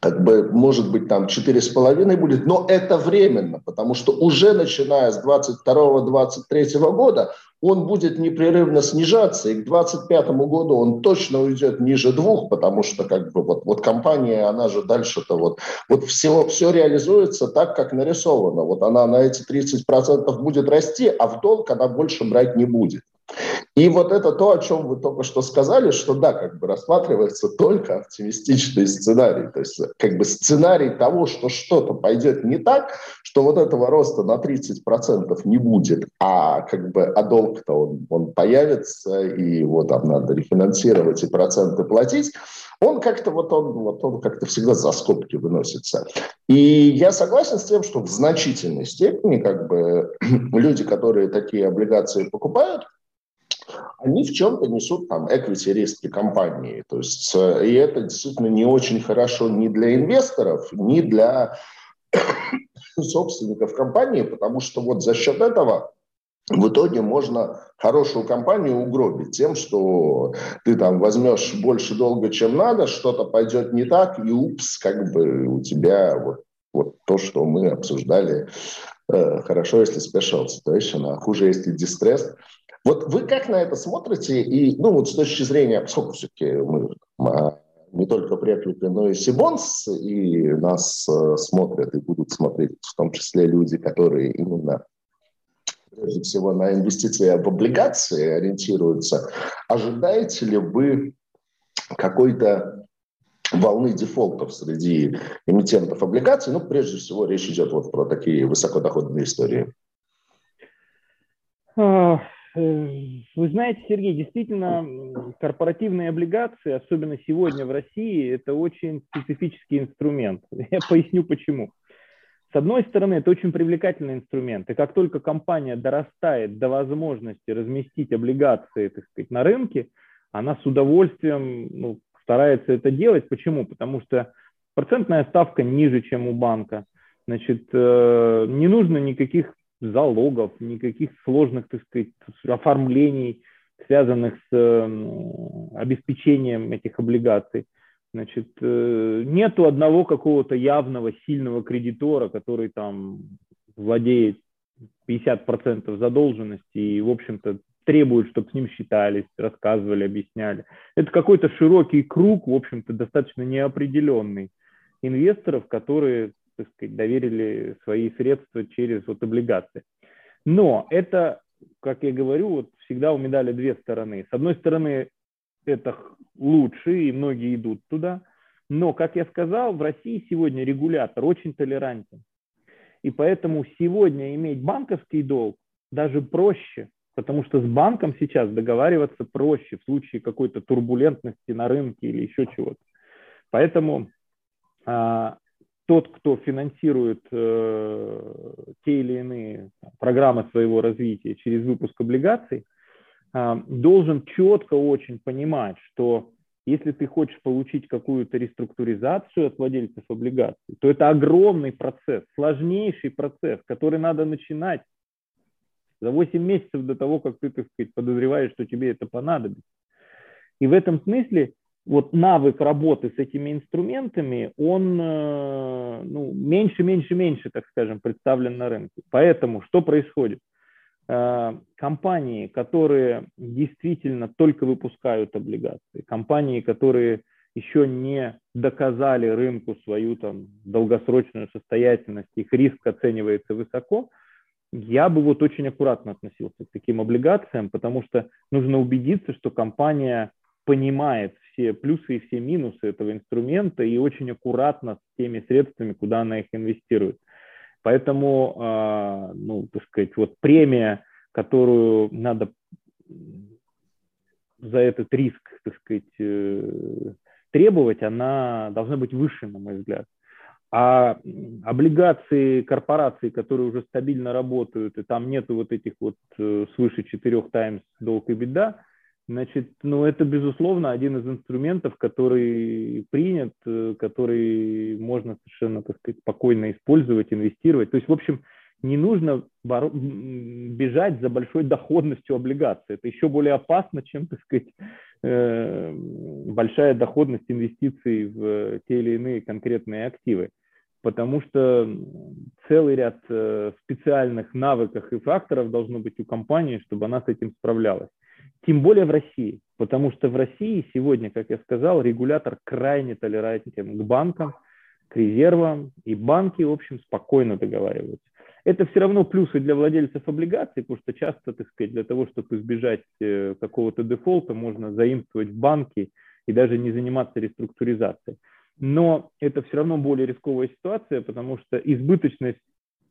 как бы, может быть, там 4,5 будет, но это временно, потому что уже начиная с 22-23 года он будет непрерывно снижаться, и к 2025 году он точно уйдет ниже двух, потому что как бы вот, вот компания, она же дальше-то вот, вот все, все реализуется так, как нарисовано. Вот она на эти 30% будет расти, а в долг она больше брать не будет. И вот это то, о чем вы только что сказали, что да, как бы рассматривается только оптимистичный сценарий. То есть как бы сценарий того, что что-то пойдет не так, что вот этого роста на 30% не будет, а как бы а долг-то он, он появится, и его там надо рефинансировать и проценты платить, он как-то вот он, вот он как-то всегда за скобки выносится. И я согласен с тем, что в значительной степени как бы люди, которые такие облигации покупают, они в чем-то несут там equity риски компании. То есть, э, и это действительно не очень хорошо ни для инвесторов, ни для собственников компании, потому что вот за счет этого в итоге можно хорошую компанию угробить тем, что ты там возьмешь больше долга, чем надо, что-то пойдет не так, и упс, как бы у тебя вот, вот то, что мы обсуждали, э, хорошо, если special situation, а хуже, если distress. Вот вы как на это смотрите? И, ну, вот с точки зрения, поскольку все-таки мы а, не только Преклика, но и Сибонс, и нас э, смотрят и будут смотреть в том числе люди, которые именно прежде всего на инвестиции в облигации ориентируются. Ожидаете ли вы какой-то волны дефолтов среди эмитентов облигаций? Ну, прежде всего, речь идет вот про такие высокодоходные истории. Э, вы знаете, Сергей, действительно, корпоративные облигации, особенно сегодня в России, это очень специфический инструмент. Я поясню почему. С одной стороны, это очень привлекательный инструмент, и как только компания дорастает до возможности разместить облигации, так сказать, на рынке, она с удовольствием ну, старается это делать. Почему? Потому что процентная ставка ниже, чем у банка. Значит, э, не нужно никаких залогов, никаких сложных, так сказать, оформлений, связанных с обеспечением этих облигаций. Значит, э, нету одного какого-то явного сильного кредитора, который там владеет 50% задолженности и, в общем-то, требует, чтобы с ним считались, рассказывали, объясняли. Это какой-то широкий круг, в общем-то, достаточно неопределенный инвесторов, которые так сказать, доверили свои средства через вот облигации. Но это, как я говорю, вот всегда у медали две стороны. С одной стороны, это лучше, и многие идут туда. Но, как я сказал, в России сегодня регулятор очень толерантен. И поэтому сегодня иметь банковский долг даже проще, потому что с банком сейчас договариваться проще в случае какой-то турбулентности на рынке или еще чего-то. Поэтому а, тот, кто финансирует э, те или иные программы своего развития через выпуск облигаций, э, должен четко очень понимать, что если ты хочешь получить какую-то реструктуризацию от владельцев облигаций, то это огромный процесс, сложнейший процесс, который надо начинать за 8 месяцев до того, как ты, так сказать, подозреваешь, что тебе это понадобится. И в этом смысле вот навык работы с этими инструментами, он э, ну, меньше, меньше, меньше, так скажем, представлен на рынке. Поэтому что происходит? Э, компании, которые действительно только выпускают облигации, компании, которые еще не доказали рынку свою там, долгосрочную состоятельность, их риск оценивается высоко, я бы вот очень аккуратно относился к таким облигациям, потому что нужно убедиться, что компания понимает все плюсы и все минусы этого инструмента и очень аккуратно с теми средствами, куда она их инвестирует. Поэтому, а, ну, так сказать, вот премия, которую надо за этот риск, так сказать, э, требовать, она должна быть выше, на мой взгляд. А облигации корпораций, которые уже стабильно работают, и там нету вот этих вот э, свыше 4 таймс долг и беда, Значит, ну это, безусловно, один из инструментов, который принят, э, который можно совершенно, так сказать, спокойно использовать, инвестировать. То есть, в общем, не нужно бежать за большой доходностью облигаций. Это еще более опасно, чем, так сказать, э, большая доходность инвестиций в те или иные конкретные активы. Потому что целый ряд э, специальных навыков и факторов должно быть у компании, чтобы она с этим справлялась. Тем более в России, потому что в России сегодня, как я сказал, регулятор крайне толерантен к банкам, к резервам, и банки, в общем, спокойно договариваются. Это все равно плюсы для владельцев облигаций, потому что часто, так сказать, для того, чтобы избежать э, какого-то дефолта, можно заимствовать в банки и даже не заниматься реструктуризацией. Но это все равно более рисковая ситуация, потому что избыточность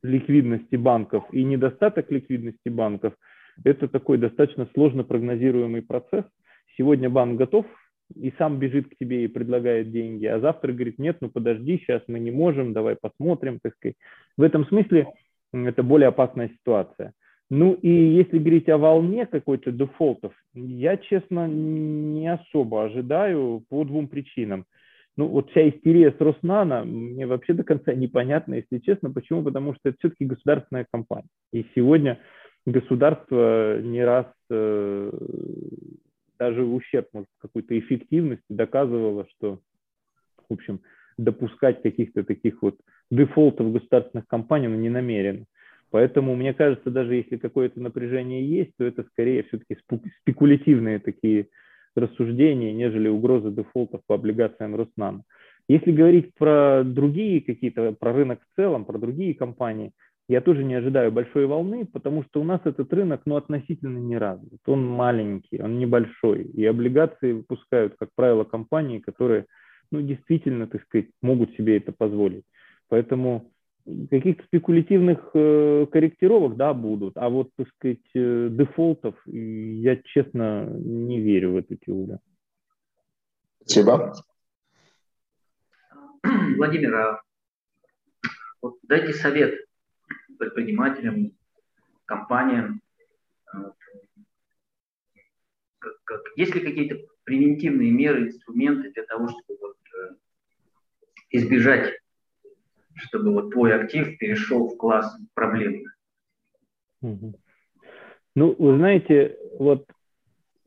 ликвидности банков и недостаток ликвидности банков – это такой достаточно сложно прогнозируемый процесс. Сегодня банк готов и сам бежит к тебе и предлагает деньги, а завтра говорит, нет, ну подожди, сейчас мы не можем, давай посмотрим, так сказать. В этом смысле это более опасная ситуация. Ну и если говорить о волне какой-то дефолтов, я, честно, не особо ожидаю по двум причинам. Ну вот вся истерия с Роснано мне вообще до конца непонятно, если честно. Почему? Потому что это все-таки государственная компания. И сегодня государство не раз э, даже в ущерб может, какой-то эффективности доказывало, что, в общем, допускать каких-то таких вот дефолтов государственных компаний он не намерен. Поэтому, мне кажется, даже если какое-то напряжение есть, то это скорее все-таки спекулятивные такие рассуждения, нежели угрозы дефолтов по облигациям Роснана. Если говорить про другие какие-то, про рынок в целом, про другие компании, я тоже не ожидаю большой волны, потому что у нас этот рынок ну, относительно не развит. Он маленький, он небольшой. И облигации выпускают, как правило, компании, которые ну, действительно, так сказать, могут себе это позволить. Поэтому каких-то спекулятивных э, корректировок, да, будут, а вот, так сказать, э, дефолтов я, честно, не верю в эту теорию. Спасибо. Владимир, а вот дайте совет предпринимателям, компаниям. Как, есть ли какие-то превентивные меры, инструменты для того, чтобы вот, э, избежать чтобы вот твой актив перешел в класс проблемных? Ну, вы знаете, вот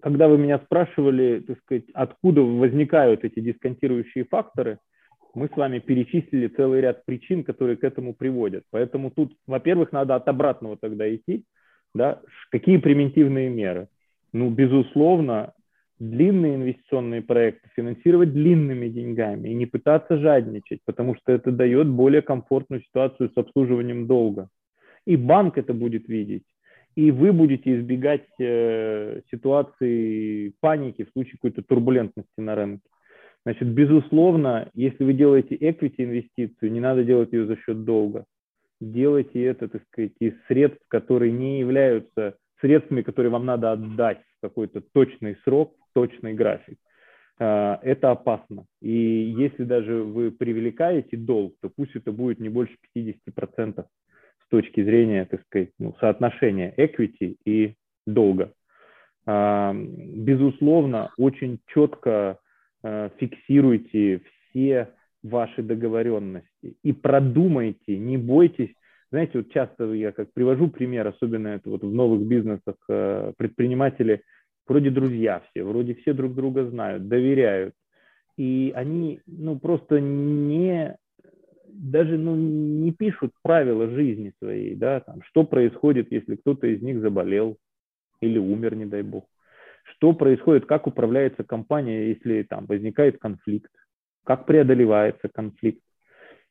когда вы меня спрашивали, так сказать, откуда возникают эти дисконтирующие факторы, мы с вами перечислили целый ряд причин, которые к этому приводят. Поэтому тут, во-первых, надо от обратного тогда идти. Да? Какие превентивные меры? Ну, безусловно, длинные инвестиционные проекты финансировать длинными деньгами и не пытаться жадничать, потому что это дает более комфортную ситуацию с обслуживанием долга. И банк это будет видеть, и вы будете избегать э, ситуации паники в случае какой-то турбулентности на рынке. Значит, безусловно, если вы делаете equity инвестицию, не надо делать ее за счет долга. Делайте это, так сказать, из средств, которые не являются средствами, которые вам надо отдать в какой-то точный срок, точный график. А, это опасно. И если даже вы привлекаете долг, то пусть это будет не больше 50% с точки зрения, так сказать, ну, соотношения equity и долга. А, безусловно, очень четко фиксируйте все ваши договоренности и продумайте, не бойтесь. Знаете, вот часто я как привожу пример, особенно это вот в новых бизнесах предприниматели – вроде друзья все, вроде все друг друга знают, доверяют. И они, ну, просто не, даже, ну, не пишут правила жизни своей, да, там, что происходит, если кто-то из них заболел или умер, не дай бог. Что происходит, как управляется компания, если там возникает конфликт, как преодолевается конфликт.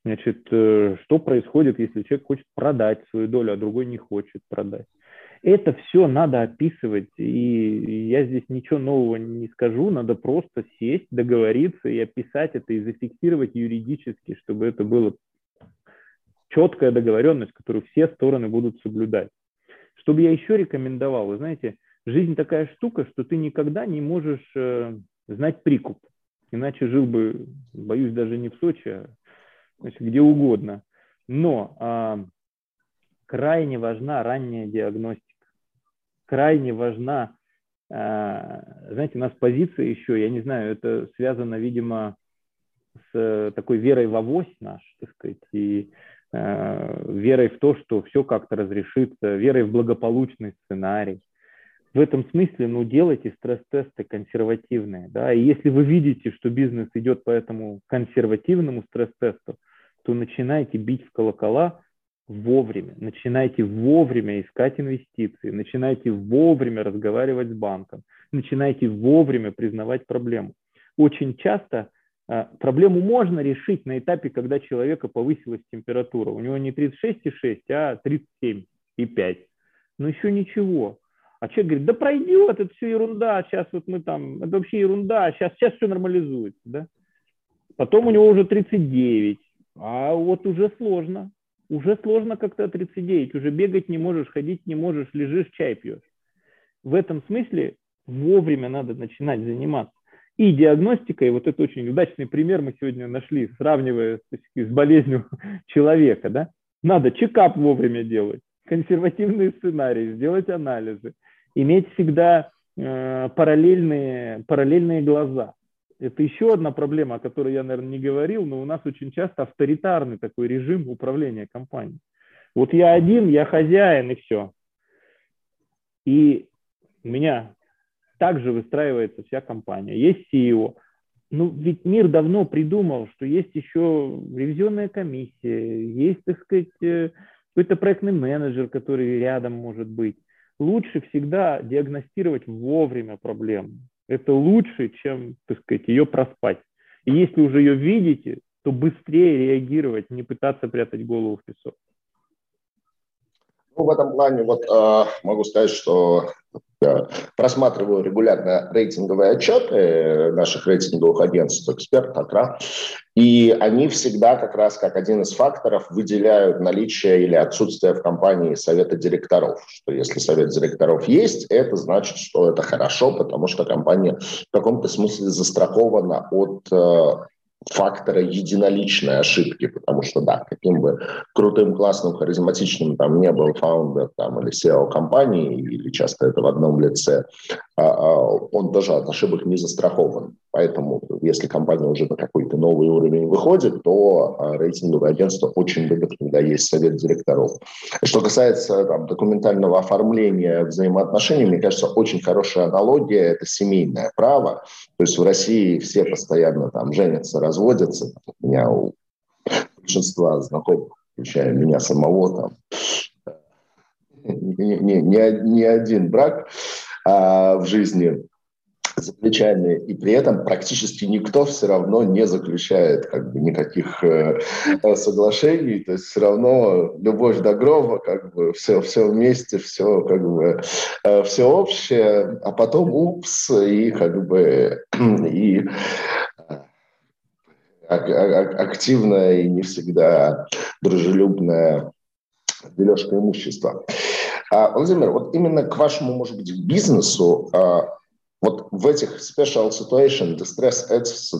Значит, э, что происходит, если человек хочет продать свою долю, а другой не хочет продать. Это все надо описывать, и я здесь ничего нового не скажу, надо просто сесть, договориться и описать это, и зафиксировать юридически, чтобы это было четкая договоренность, которую все стороны будут соблюдать. Чтобы я еще рекомендовал, вы знаете, жизнь такая штука, что ты никогда не можешь э, знать прикуп. Иначе жил бы, боюсь, даже не в Сочи, а значит, где угодно. Но а, крайне важна ранняя диагностика крайне важна. А, знаете, у нас позиция еще, я не знаю, это связано, видимо, с такой верой в авось наш, так сказать, и э, верой в то, что все как-то разрешится, верой в благополучный сценарий. В этом смысле, ну, делайте стресс-тесты консервативные, да, и если вы видите, что бизнес идет по этому консервативному стресс-тесту, то начинайте бить в колокола вовремя, начинайте вовремя искать инвестиции, начинайте вовремя разговаривать с банком, начинайте вовремя признавать проблему. Очень часто а, проблему можно решить на этапе, когда человека повысилась температура. У него не 36,6, а 37,5. Но еще ничего. А человек говорит, да пройдет, это все ерунда, сейчас вот мы там, это вообще ерунда, сейчас, сейчас все нормализуется. Да? Потом у него уже 39, а вот уже сложно. Уже сложно как-то 39, уже бегать не можешь, ходить не можешь, лежишь, чай пьешь. В этом смысле вовремя надо начинать заниматься и диагностикой, вот это очень удачный пример мы сегодня нашли, сравнивая с болезнью человека, да, надо чекап вовремя делать, консервативные сценарии, сделать анализы, иметь всегда э, параллельные, параллельные глаза. Это еще одна проблема, о которой я, наверное, не говорил, но у нас очень часто авторитарный такой режим управления компанией. Вот я один, я хозяин и все. И у меня также выстраивается вся компания. Есть CEO. Ну, ведь мир давно придумал, что есть еще ревизионная комиссия, есть, так сказать, э, какой-то проектный менеджер, который рядом может быть. Лучше всегда диагностировать вовремя проблему. Это лучше, чем, так сказать, ее проспать. И если уже ее видите, то быстрее реагировать, не пытаться прятать голову в песок. Ну, в этом плане вот э, могу сказать, что просматриваю регулярно рейтинговые отчеты наших рейтинговых агентств, эксперт, Акра, и они всегда как раз как один из факторов выделяют наличие или отсутствие в компании совета директоров. Что если совет директоров есть, это значит, что это хорошо, потому что компания в каком-то смысле застрахована от э, фактора единоличной ошибки, потому что, да, каким бы крутым, классным, харизматичным там не был фаундер там, или SEO компании, или часто это в одном лице, а, а, он тоже от ошибок не застрахован. Поэтому, если компания уже на какой-то новый уровень выходит, то а, рейтинговое агентство очень любит, когда есть совет директоров. Что касается там, документального оформления взаимоотношений, мне кажется, очень хорошая аналогия – это семейное право. То есть в России все постоянно там женятся, разводятся. У меня у большинства знакомых, включая меня самого, там, не, не, не, не один брак а, в жизни за плечами, и при этом практически никто все равно не заключает как бы никаких э, соглашений, то есть все равно любовь до гроба, как бы все, все вместе, все как бы э, все общее, а потом упс, и как бы и э, активная и не всегда дружелюбная дележка имущества. А, Владимир, вот именно к вашему, может быть, бизнесу а, вот в этих special situation, distress assets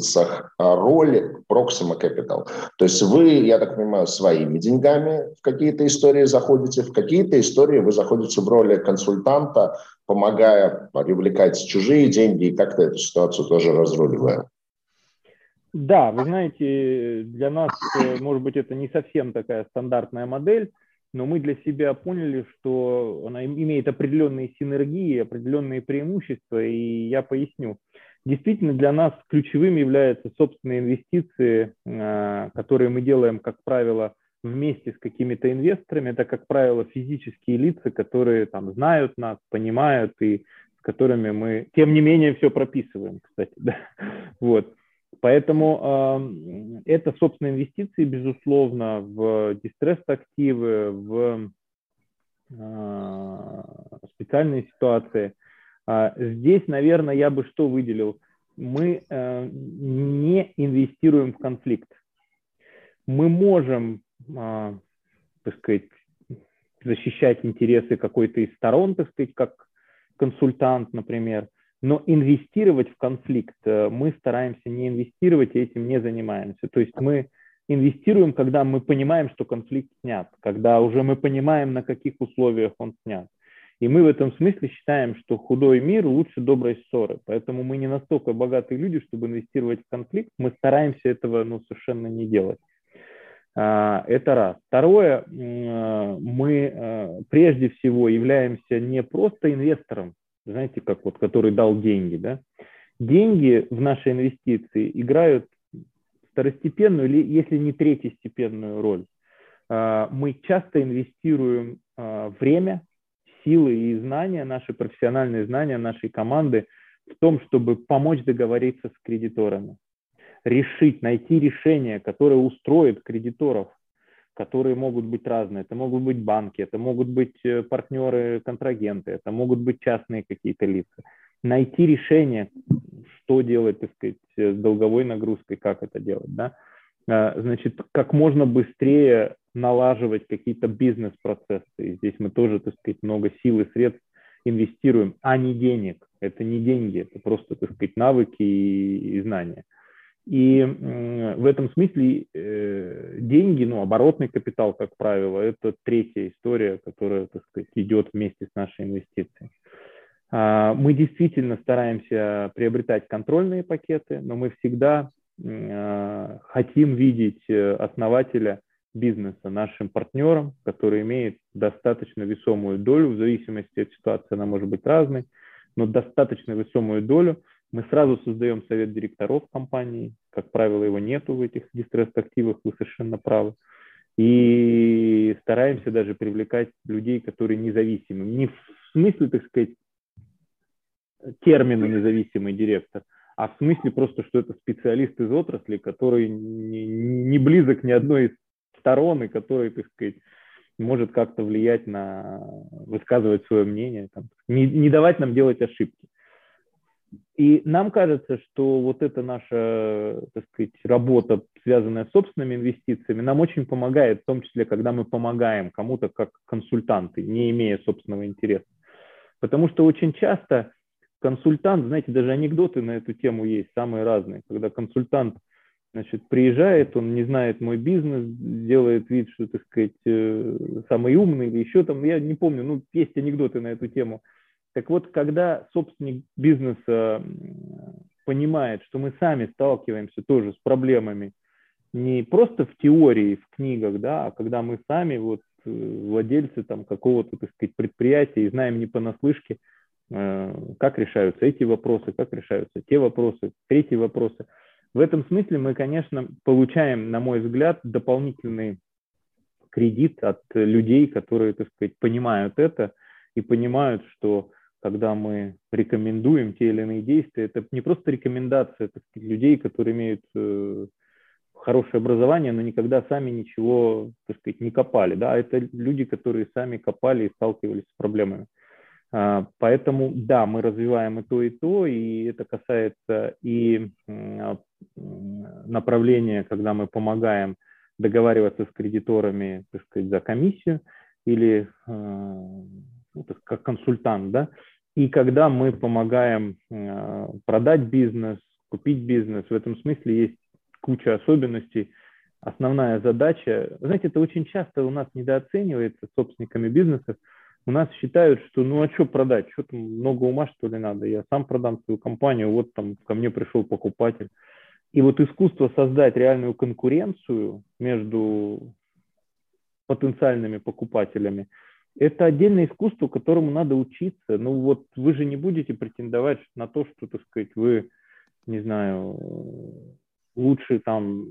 роли Proxima Capital. То есть вы, я так понимаю, своими деньгами в какие-то истории заходите, в какие-то истории вы заходите в роли консультанта, помогая привлекать чужие деньги и как-то эту ситуацию тоже разруливая. Да, вы знаете, для нас, э, может быть, это не совсем такая стандартная модель, но мы для себя поняли, что она имеет определенные синергии, определенные преимущества, и я поясню. Действительно, для нас ключевым являются собственные инвестиции, а, которые мы делаем, как правило, вместе с какими-то инвесторами. Это, как правило, физические лица, которые там знают нас, понимают и с которыми мы, тем не менее, все прописываем, кстати. Да? Вот. Поэтому э, это, собственно, инвестиции, безусловно, в дистресс-активы, в э, специальные ситуации. Э, здесь, наверное, я бы что выделил? Мы э, не инвестируем в конфликт. Мы можем, э, так сказать, защищать интересы какой-то из сторон, так сказать, как консультант, например, но инвестировать в конфликт э, мы стараемся не инвестировать и этим не занимаемся. То есть мы инвестируем, когда мы понимаем, что конфликт снят, когда уже мы понимаем, на каких условиях он снят. И мы в этом смысле считаем, что худой мир лучше доброй ссоры. Поэтому мы не настолько богатые люди, чтобы инвестировать в конфликт. Мы стараемся этого ну, совершенно не делать. Это раз. Второе, мы прежде всего являемся не просто инвестором, знаете, как вот, который дал деньги, да. Деньги в наши инвестиции играют второстепенную или, если не третьестепенную роль. Мы часто инвестируем время, силы и знания, наши профессиональные знания нашей команды в том, чтобы помочь договориться с кредиторами, решить, найти решение, которое устроит кредиторов, которые могут быть разные. Это могут быть банки, это могут быть э, партнеры, контрагенты, это могут быть частные какие-то лица. Найти решение, что делать, так сказать, с долговой нагрузкой, как это делать, да. А, значит, как можно быстрее налаживать какие-то бизнес-процессы. И здесь мы тоже, так сказать, много сил и средств инвестируем, а не денег. Это не деньги, это просто, так сказать, навыки и знания. И в этом смысле э, деньги, ну, оборотный капитал, как правило, это третья история, которая, так сказать, идет вместе с нашей инвестицией. А, мы действительно стараемся приобретать контрольные пакеты, но мы всегда а, хотим видеть э, основателя бизнеса нашим партнером, который имеет достаточно весомую долю, в зависимости от ситуации она может быть разной, но достаточно весомую долю. Мы сразу создаем совет директоров компании, как правило, его нету в этих дистресс-активах, вы совершенно правы. И стараемся даже привлекать людей, которые независимы. Не в смысле, так сказать, термина независимый директор, а в смысле просто, что это специалист из отрасли, который не, не близок ни одной из сторон, и который, так сказать, может как-то влиять на, высказывать свое мнение, там, не, не давать нам делать ошибки. И нам кажется, что вот эта наша, так сказать, работа, связанная с собственными инвестициями, нам очень помогает, в том числе, когда мы помогаем кому-то как консультанты, не имея собственного интереса. Потому что очень часто консультант, знаете, даже анекдоты на эту тему есть, самые разные, когда консультант Значит, приезжает, он не знает мой бизнес, делает вид, что, так сказать, э, самый умный или еще там, я не помню, ну, есть анекдоты на эту тему. Так вот, когда собственник бизнеса понимает, что мы сами сталкиваемся тоже с проблемами, не просто в теории, в книгах, да, а когда мы сами вот э, владельцы там какого-то, так сказать, предприятия и знаем не понаслышке, э, как решаются эти вопросы, как решаются те вопросы, третьи вопросы – в этом смысле мы, конечно, получаем, на мой взгляд, дополнительный кредит от людей, которые, так сказать, понимают это и понимают, что когда мы рекомендуем те или иные действия, это не просто рекомендация сказать, людей, которые имеют э, хорошее образование, но никогда сами ничего, так сказать, не копали. Да? Это люди, которые сами копали и сталкивались с проблемами. А, поэтому, да, мы развиваем и то, и то, и это касается и а, направления, когда мы помогаем договариваться с кредиторами, так сказать, за комиссию или а, ну, как консультант, да, и когда мы помогаем продать бизнес, купить бизнес, в этом смысле есть куча особенностей. Основная задача, знаете, это очень часто у нас недооценивается собственниками бизнесов, у нас считают, что ну а что продать, что там много ума что ли надо, я сам продам свою компанию, вот там ко мне пришел покупатель. И вот искусство создать реальную конкуренцию между потенциальными покупателями, это отдельное искусство, которому надо учиться. Ну вот вы же не будете претендовать на то, что, так сказать, вы, не знаю, лучше там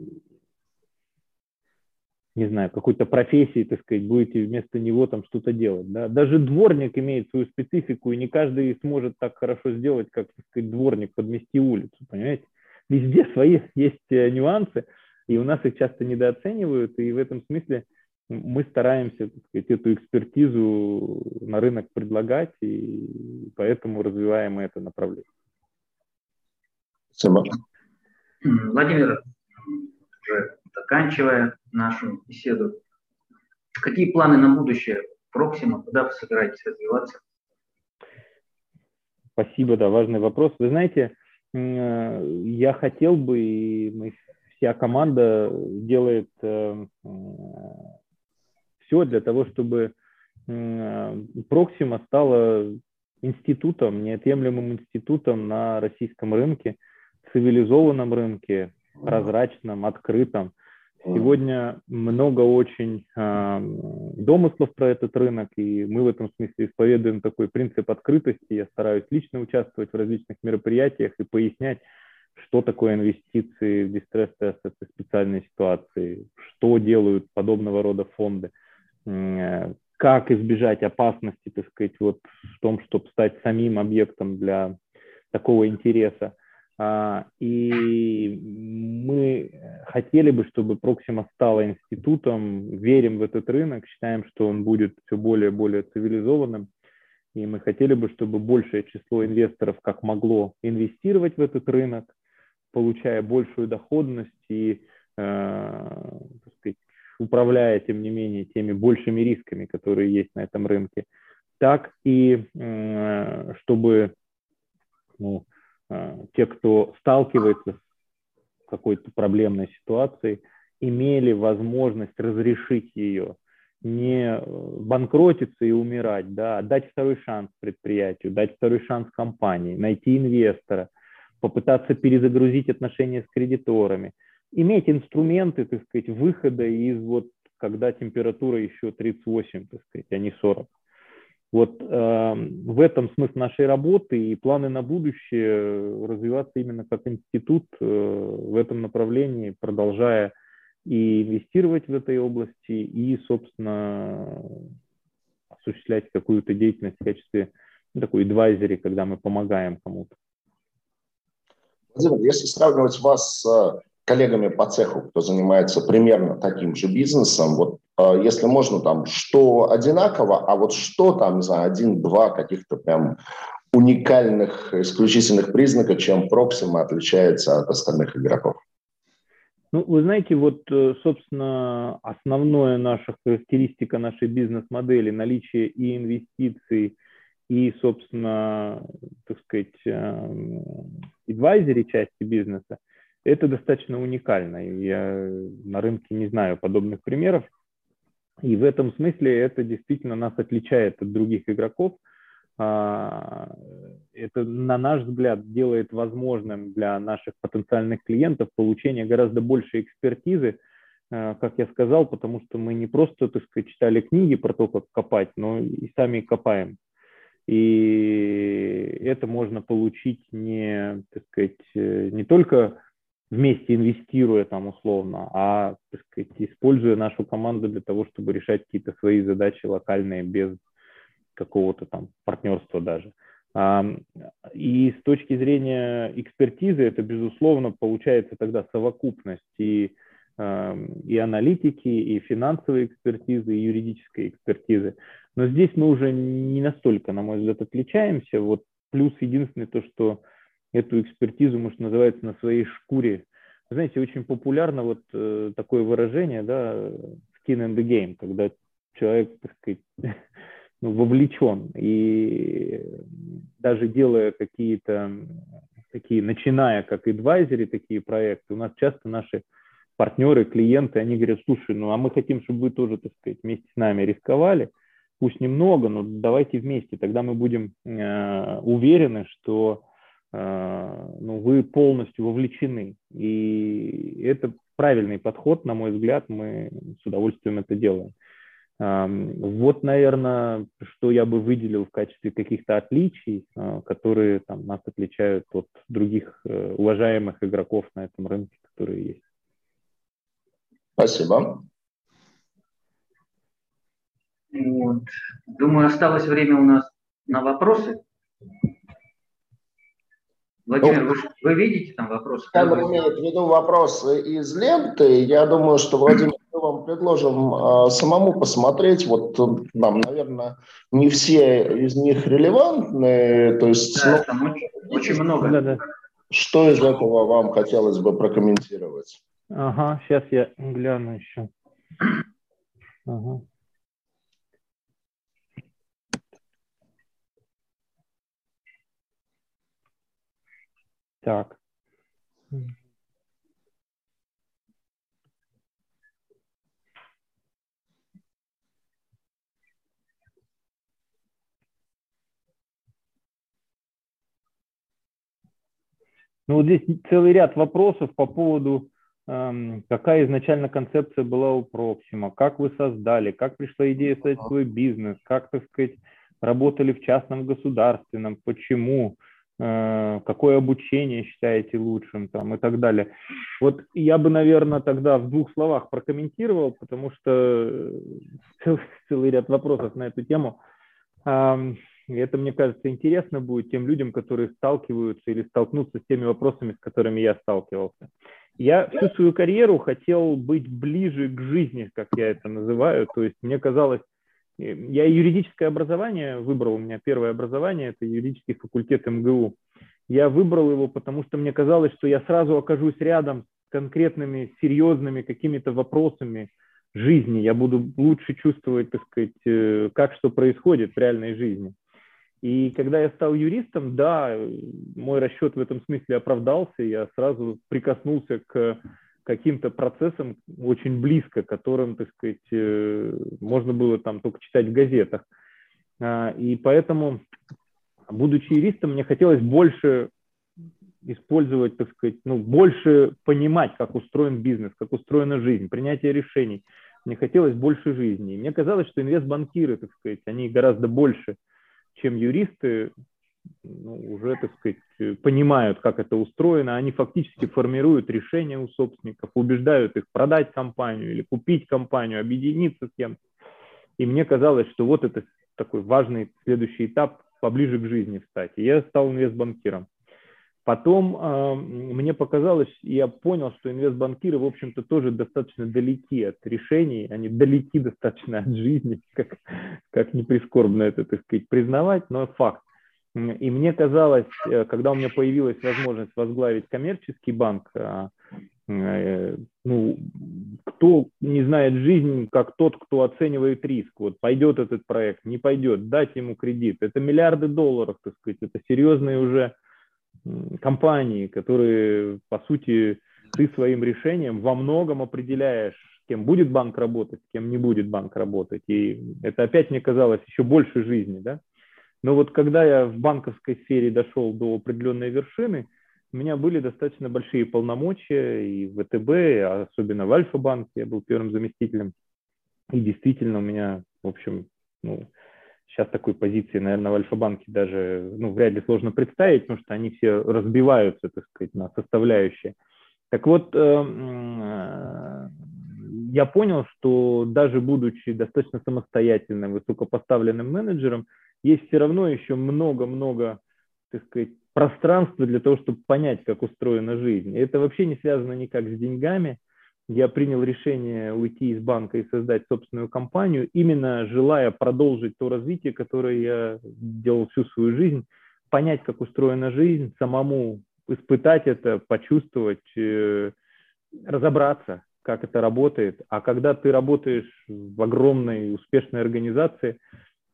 не знаю, какой-то профессии, так сказать, будете вместо него там что-то делать. Да? Даже дворник имеет свою специфику, и не каждый сможет так хорошо сделать, как, так сказать, дворник подмести улицу, понимаете? Везде свои есть э, нюансы, и у нас их часто недооценивают, и в этом смысле мы стараемся, так сказать, эту экспертизу на рынок предлагать, и поэтому развиваем это направление. Спасибо. Владимир, заканчивая нашу беседу, какие планы на будущее Проксима, куда вы собираетесь развиваться? Спасибо, да, важный вопрос. Вы знаете, э, я хотел бы, и мы, вся команда делает э, все для того, чтобы Проксима стала институтом, неотъемлемым институтом на российском рынке, цивилизованном рынке, прозрачном, открытом, Сегодня много очень э, домыслов про этот рынок, и мы в этом смысле исповедуем такой принцип открытости. Я стараюсь лично участвовать в различных мероприятиях и пояснять, что такое инвестиции в дистресс assets и специальные ситуации, что делают подобного рода фонды, как избежать опасности, так сказать, вот в том, чтобы стать самим объектом для такого интереса. А, и мы хотели бы, чтобы Proxima стала институтом, верим в этот рынок, считаем, что он будет все более и более цивилизованным, и мы хотели бы, чтобы большее число инвесторов как могло инвестировать в этот рынок, получая большую доходность и э, управляя, тем не менее, теми большими рисками, которые есть на этом рынке, так и э, чтобы ну, э, те, кто сталкивается с какой-то проблемной ситуацией, имели возможность разрешить ее, не банкротиться и умирать, да, а дать второй шанс предприятию, дать второй шанс компании, найти инвестора, попытаться перезагрузить отношения с кредиторами, иметь инструменты, так сказать, выхода из вот, когда температура еще 38, так сказать, а не 40. Вот э, в этом смысл нашей работы и планы на будущее развиваться именно как институт э, в этом направлении, продолжая и инвестировать в этой области, и, собственно, осуществлять какую-то деятельность в качестве ну, такой адвайзери, когда мы помогаем кому-то. Владимир, если сравнивать вас с коллегами по цеху, кто занимается примерно таким же бизнесом, вот э, если можно, там, что одинаково, а вот что там, не знаю, один-два каких-то прям уникальных, исключительных признака, чем Proxima отличается от остальных игроков? Ну, вы знаете, вот, э, собственно, основная наша характеристика нашей бизнес-модели, наличие и инвестиций, и, собственно, так сказать, адвайзери части бизнеса, это достаточно уникально. Я на рынке не знаю подобных примеров. И в этом смысле это действительно нас отличает от других игроков. А, это, на наш взгляд, делает возможным для наших потенциальных клиентов получение гораздо большей экспертизы, а, как я сказал, потому что мы не просто, так сказать, читали книги про то, как копать, но и сами копаем. И это можно получить не, так сказать, э, не только вместе инвестируя там условно, а так сказать, используя нашу команду для того, чтобы решать какие-то свои задачи локальные без какого-то там партнерства даже. И с точки зрения экспертизы это, безусловно, получается тогда совокупность и, и аналитики, и финансовой экспертизы, и юридической экспертизы. Но здесь мы уже не настолько, на мой взгляд, отличаемся. Вот плюс единственный то, что эту экспертизу, может, называется на своей шкуре. Знаете, очень популярно вот э, такое выражение, да, skin in the game, когда человек, так сказать, ну, вовлечен. И даже делая какие-то такие, начиная как адвайзеры такие проекты, у нас часто наши партнеры, клиенты, они говорят, слушай, ну а мы хотим, чтобы вы тоже, так сказать, вместе с нами рисковали, пусть немного, но давайте вместе, тогда мы будем э, уверены, что э, ну, вы полностью вовлечены. И это правильный подход, на мой взгляд, мы с удовольствием это делаем. Вот, наверное, что я бы выделил в качестве каких-то отличий, э, которые там, нас отличают от других э, уважаемых игроков на этом рынке, которые есть. Спасибо. Вот. Думаю, осталось время у нас на вопросы. Владимир, ну, вы, вы видите там вопросы? Камера имеет в виду вопросы из ленты. Я думаю, что, Владимир, мы вам предложим э, самому посмотреть. Вот нам, наверное, не все из них релевантны. То есть, да, ну, там очень, очень много. Да, да. Что из этого вам хотелось бы прокомментировать? Ага, сейчас я гляну еще. Ага. Так. Ну, вот здесь целый ряд вопросов по поводу эм, какая изначально концепция была у Проксима, как вы создали, как пришла идея создать свой бизнес, как, так сказать, работали в частном государственном, почему, какое обучение считаете лучшим там, и так далее. Вот я бы, наверное, тогда в двух словах прокомментировал, потому что э, целый, целый ряд вопросов на эту тему. И это, мне кажется, интересно будет тем людям, которые сталкиваются или столкнутся с теми вопросами, с которыми я сталкивался. Я всю свою карьеру хотел быть ближе к жизни, как я это называю. То есть мне казалось, э, я юридическое образование выбрал, у меня первое образование, это юридический факультет МГУ. Я выбрал его, потому что мне казалось, что я сразу окажусь рядом с конкретными, серьезными какими-то вопросами жизни. Я буду лучше чувствовать, так сказать, э, как что происходит в реальной жизни. И когда я стал юристом, да, мой расчет в этом смысле оправдался, я сразу прикоснулся к каким-то процессам очень близко, которым, так сказать, э, можно было там только читать в газетах. А, и поэтому, будучи юристом, мне хотелось больше использовать, так сказать, ну, больше понимать, как устроен бизнес, как устроена жизнь, принятие решений. Мне хотелось больше жизни. И мне казалось, что инвестбанкиры, так сказать, они гораздо больше – чем юристы ну, уже, так сказать, понимают, как это устроено, они фактически формируют решения у собственников, убеждают их продать компанию или купить компанию, объединиться с кем-то. И мне казалось, что вот это такой важный следующий этап поближе к жизни встать. И я стал инвестбанкиром. Потом э, мне показалось, я понял, что инвестбанкиры, в общем-то, тоже достаточно далеки от решений, они далеки достаточно от жизни, как, как не прискорбно это, так сказать, признавать, но факт. И мне казалось, э, когда у меня появилась возможность возглавить коммерческий банк, э, э, ну, кто не знает жизнь, как тот, кто оценивает риск. Вот пойдет этот проект, не пойдет, дать ему кредит. Это миллиарды долларов, так сказать, это серьезные уже компании, которые, по сути, ты своим решением во многом определяешь, кем будет банк работать, кем не будет банк работать. И это опять мне казалось еще больше жизни, да. Но вот когда я в банковской сфере дошел до определенной вершины, у меня были достаточно большие полномочия и в ВТБ, особенно в Альфа-банке, я был первым заместителем. И действительно у меня, в общем, ну, Сейчас такой позиции, наверное, в Альфа-банке даже ну, вряд ли сложно представить, потому что они все разбиваются, так сказать, на составляющие. Так вот, э, э, я понял, что даже будучи достаточно самостоятельным, высокопоставленным менеджером, есть все равно еще много-много, так сказать, пространства для того, чтобы понять, как устроена жизнь. Это вообще не связано никак с деньгами, я принял решение уйти из банка и создать собственную компанию, именно желая продолжить то развитие, которое я делал всю свою жизнь, понять, как устроена жизнь, самому испытать это, почувствовать, э, разобраться, как это работает. А когда ты работаешь в огромной успешной организации,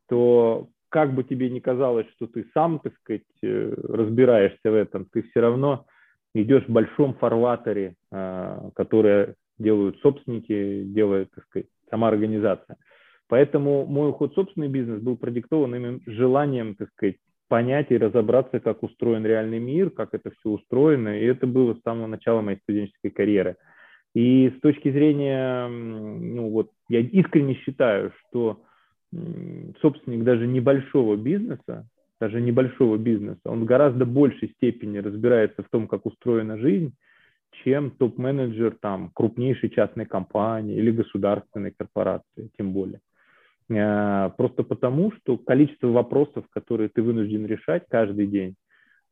то как бы тебе ни казалось, что ты сам, так сказать, э, разбираешься в этом, ты все равно идешь в большом фарватере, а, которое делают собственники, делает, так сказать, сама организация. Поэтому мой уход в собственный бизнес был продиктован именно желанием, так сказать, понять и разобраться, как устроен реальный мир, как это все устроено. И это было с самого начала моей студенческой карьеры. И с точки зрения, ну вот, я искренне считаю, что собственник даже небольшого бизнеса, даже небольшого бизнеса, он в гораздо большей степени разбирается в том, как устроена жизнь, чем топ-менеджер там крупнейшей частной компании или государственной корпорации, тем более. Э, просто потому, что количество вопросов, которые ты вынужден решать каждый день,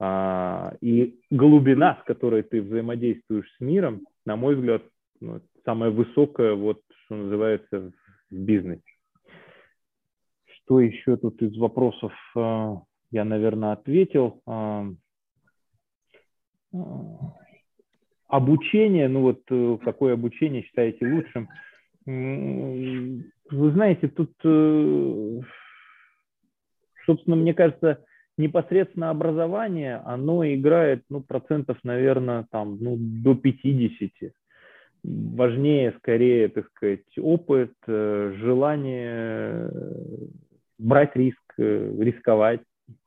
а, и глубина, с которой ты взаимодействуешь с миром, на мой взгляд, ну, самая высокая, вот, что называется, в бизнесе. Что еще тут из вопросов э, я, наверное, ответил. Э, Обучение, ну вот э, какое обучение считаете лучшим? Вы знаете, тут, э, собственно, мне кажется, непосредственно образование, оно играет, ну, процентов, наверное, там, ну, до 50. Важнее, скорее, так сказать, опыт, э, желание брать риск, рисковать,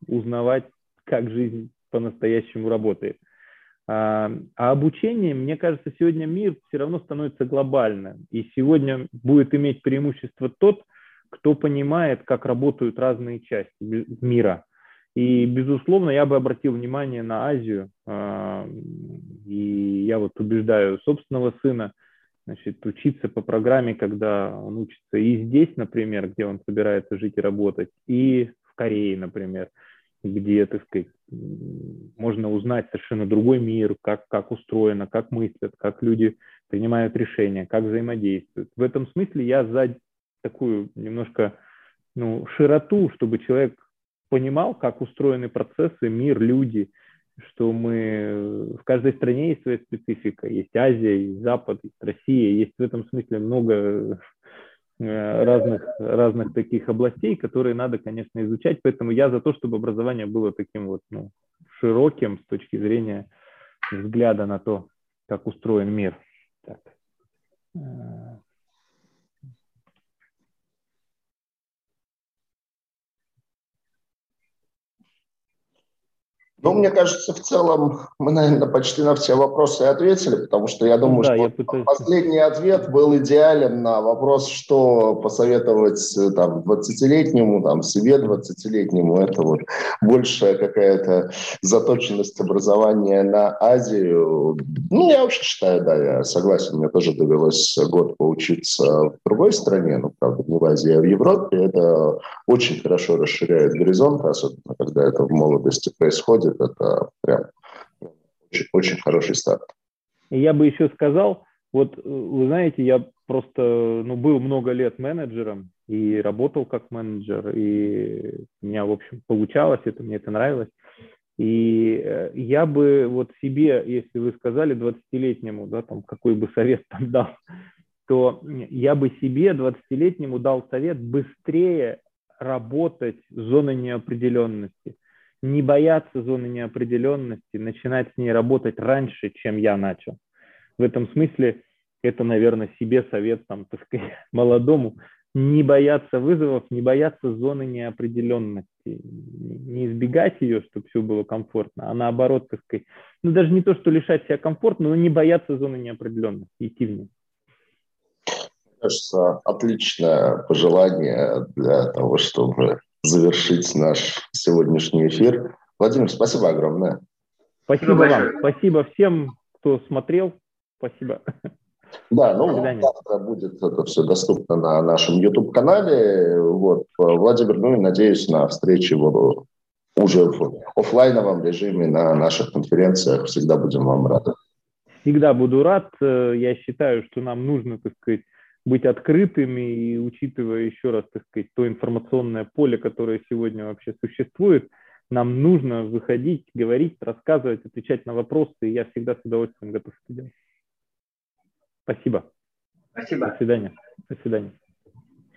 узнавать, как жизнь по-настоящему работает. А, а обучение, мне кажется, сегодня мир все равно становится глобальным. И сегодня будет иметь преимущество тот, кто понимает, как работают разные части мира. И, безусловно, я бы обратил внимание на Азию. А, и я вот убеждаю собственного сына, значит, учиться по программе, когда он учится и здесь, например, где он собирается жить и работать, и в Корее, например где, так сказать, можно узнать совершенно другой мир, как, как устроено, как мыслят, как люди принимают решения, как взаимодействуют. В этом смысле я за такую немножко ну, широту, чтобы человек понимал, как устроены процессы, мир, люди, что мы в каждой стране есть своя специфика. Есть Азия, есть Запад, есть Россия. Есть в этом смысле много Э, разных, разных таких областей, которые надо, конечно, изучать. Поэтому я за то, чтобы образование было таким вот ну, широким с точки зрения взгляда на то, как устроен мир. Так. Ну, мне кажется, в целом мы, наверное, почти на все вопросы ответили, потому что я думаю, да, что я пытаюсь... последний ответ был идеален на вопрос, что посоветовать там 20-летнему, там, себе 20-летнему. Это вот большая какая-то заточенность образования на Азию. Ну, я вообще считаю, да, я согласен, мне тоже довелось год поучиться в другой стране, ну, правда, не в Азии, а в Европе. Это очень хорошо расширяет горизонт, особенно когда это в молодости происходит это прям очень, очень хороший старт. Я бы еще сказал, вот вы знаете, я просто ну, был много лет менеджером и работал как менеджер, и у меня, в общем, получалось это, мне это нравилось. И э, я бы вот себе, если вы сказали 20-летнему, да, там, какой бы совет там дал, то я бы себе 20-летнему дал совет быстрее работать в зоной неопределенности не бояться зоны неопределенности, начинать с ней работать раньше, чем я начал. В этом смысле это, наверное, себе совет, там, так сказать, молодому, не бояться вызовов, не бояться зоны неопределенности, не избегать ее, чтобы все было комфортно, а наоборот, так сказать, ну даже не то, что лишать себя комфорта, но не бояться зоны неопределенности, идти в нее. Кажется, отличное пожелание для того, чтобы завершить наш сегодняшний эфир. Владимир, спасибо огромное. Спасибо вам. Спасибо всем, кто смотрел. Спасибо. Да, ну завтра будет это все доступно на нашем YouTube-канале. Вот, Владимир, ну и надеюсь на встречи вот, уже в офлайновом режиме на наших конференциях. Всегда будем вам рады. Всегда буду рад. Я считаю, что нам нужно, так сказать, быть открытыми и учитывая еще раз, так сказать, то информационное поле, которое сегодня вообще существует, нам нужно выходить, говорить, рассказывать, отвечать на вопросы, и я всегда с удовольствием готов это делать. Спасибо. Спасибо. До свидания. До свидания.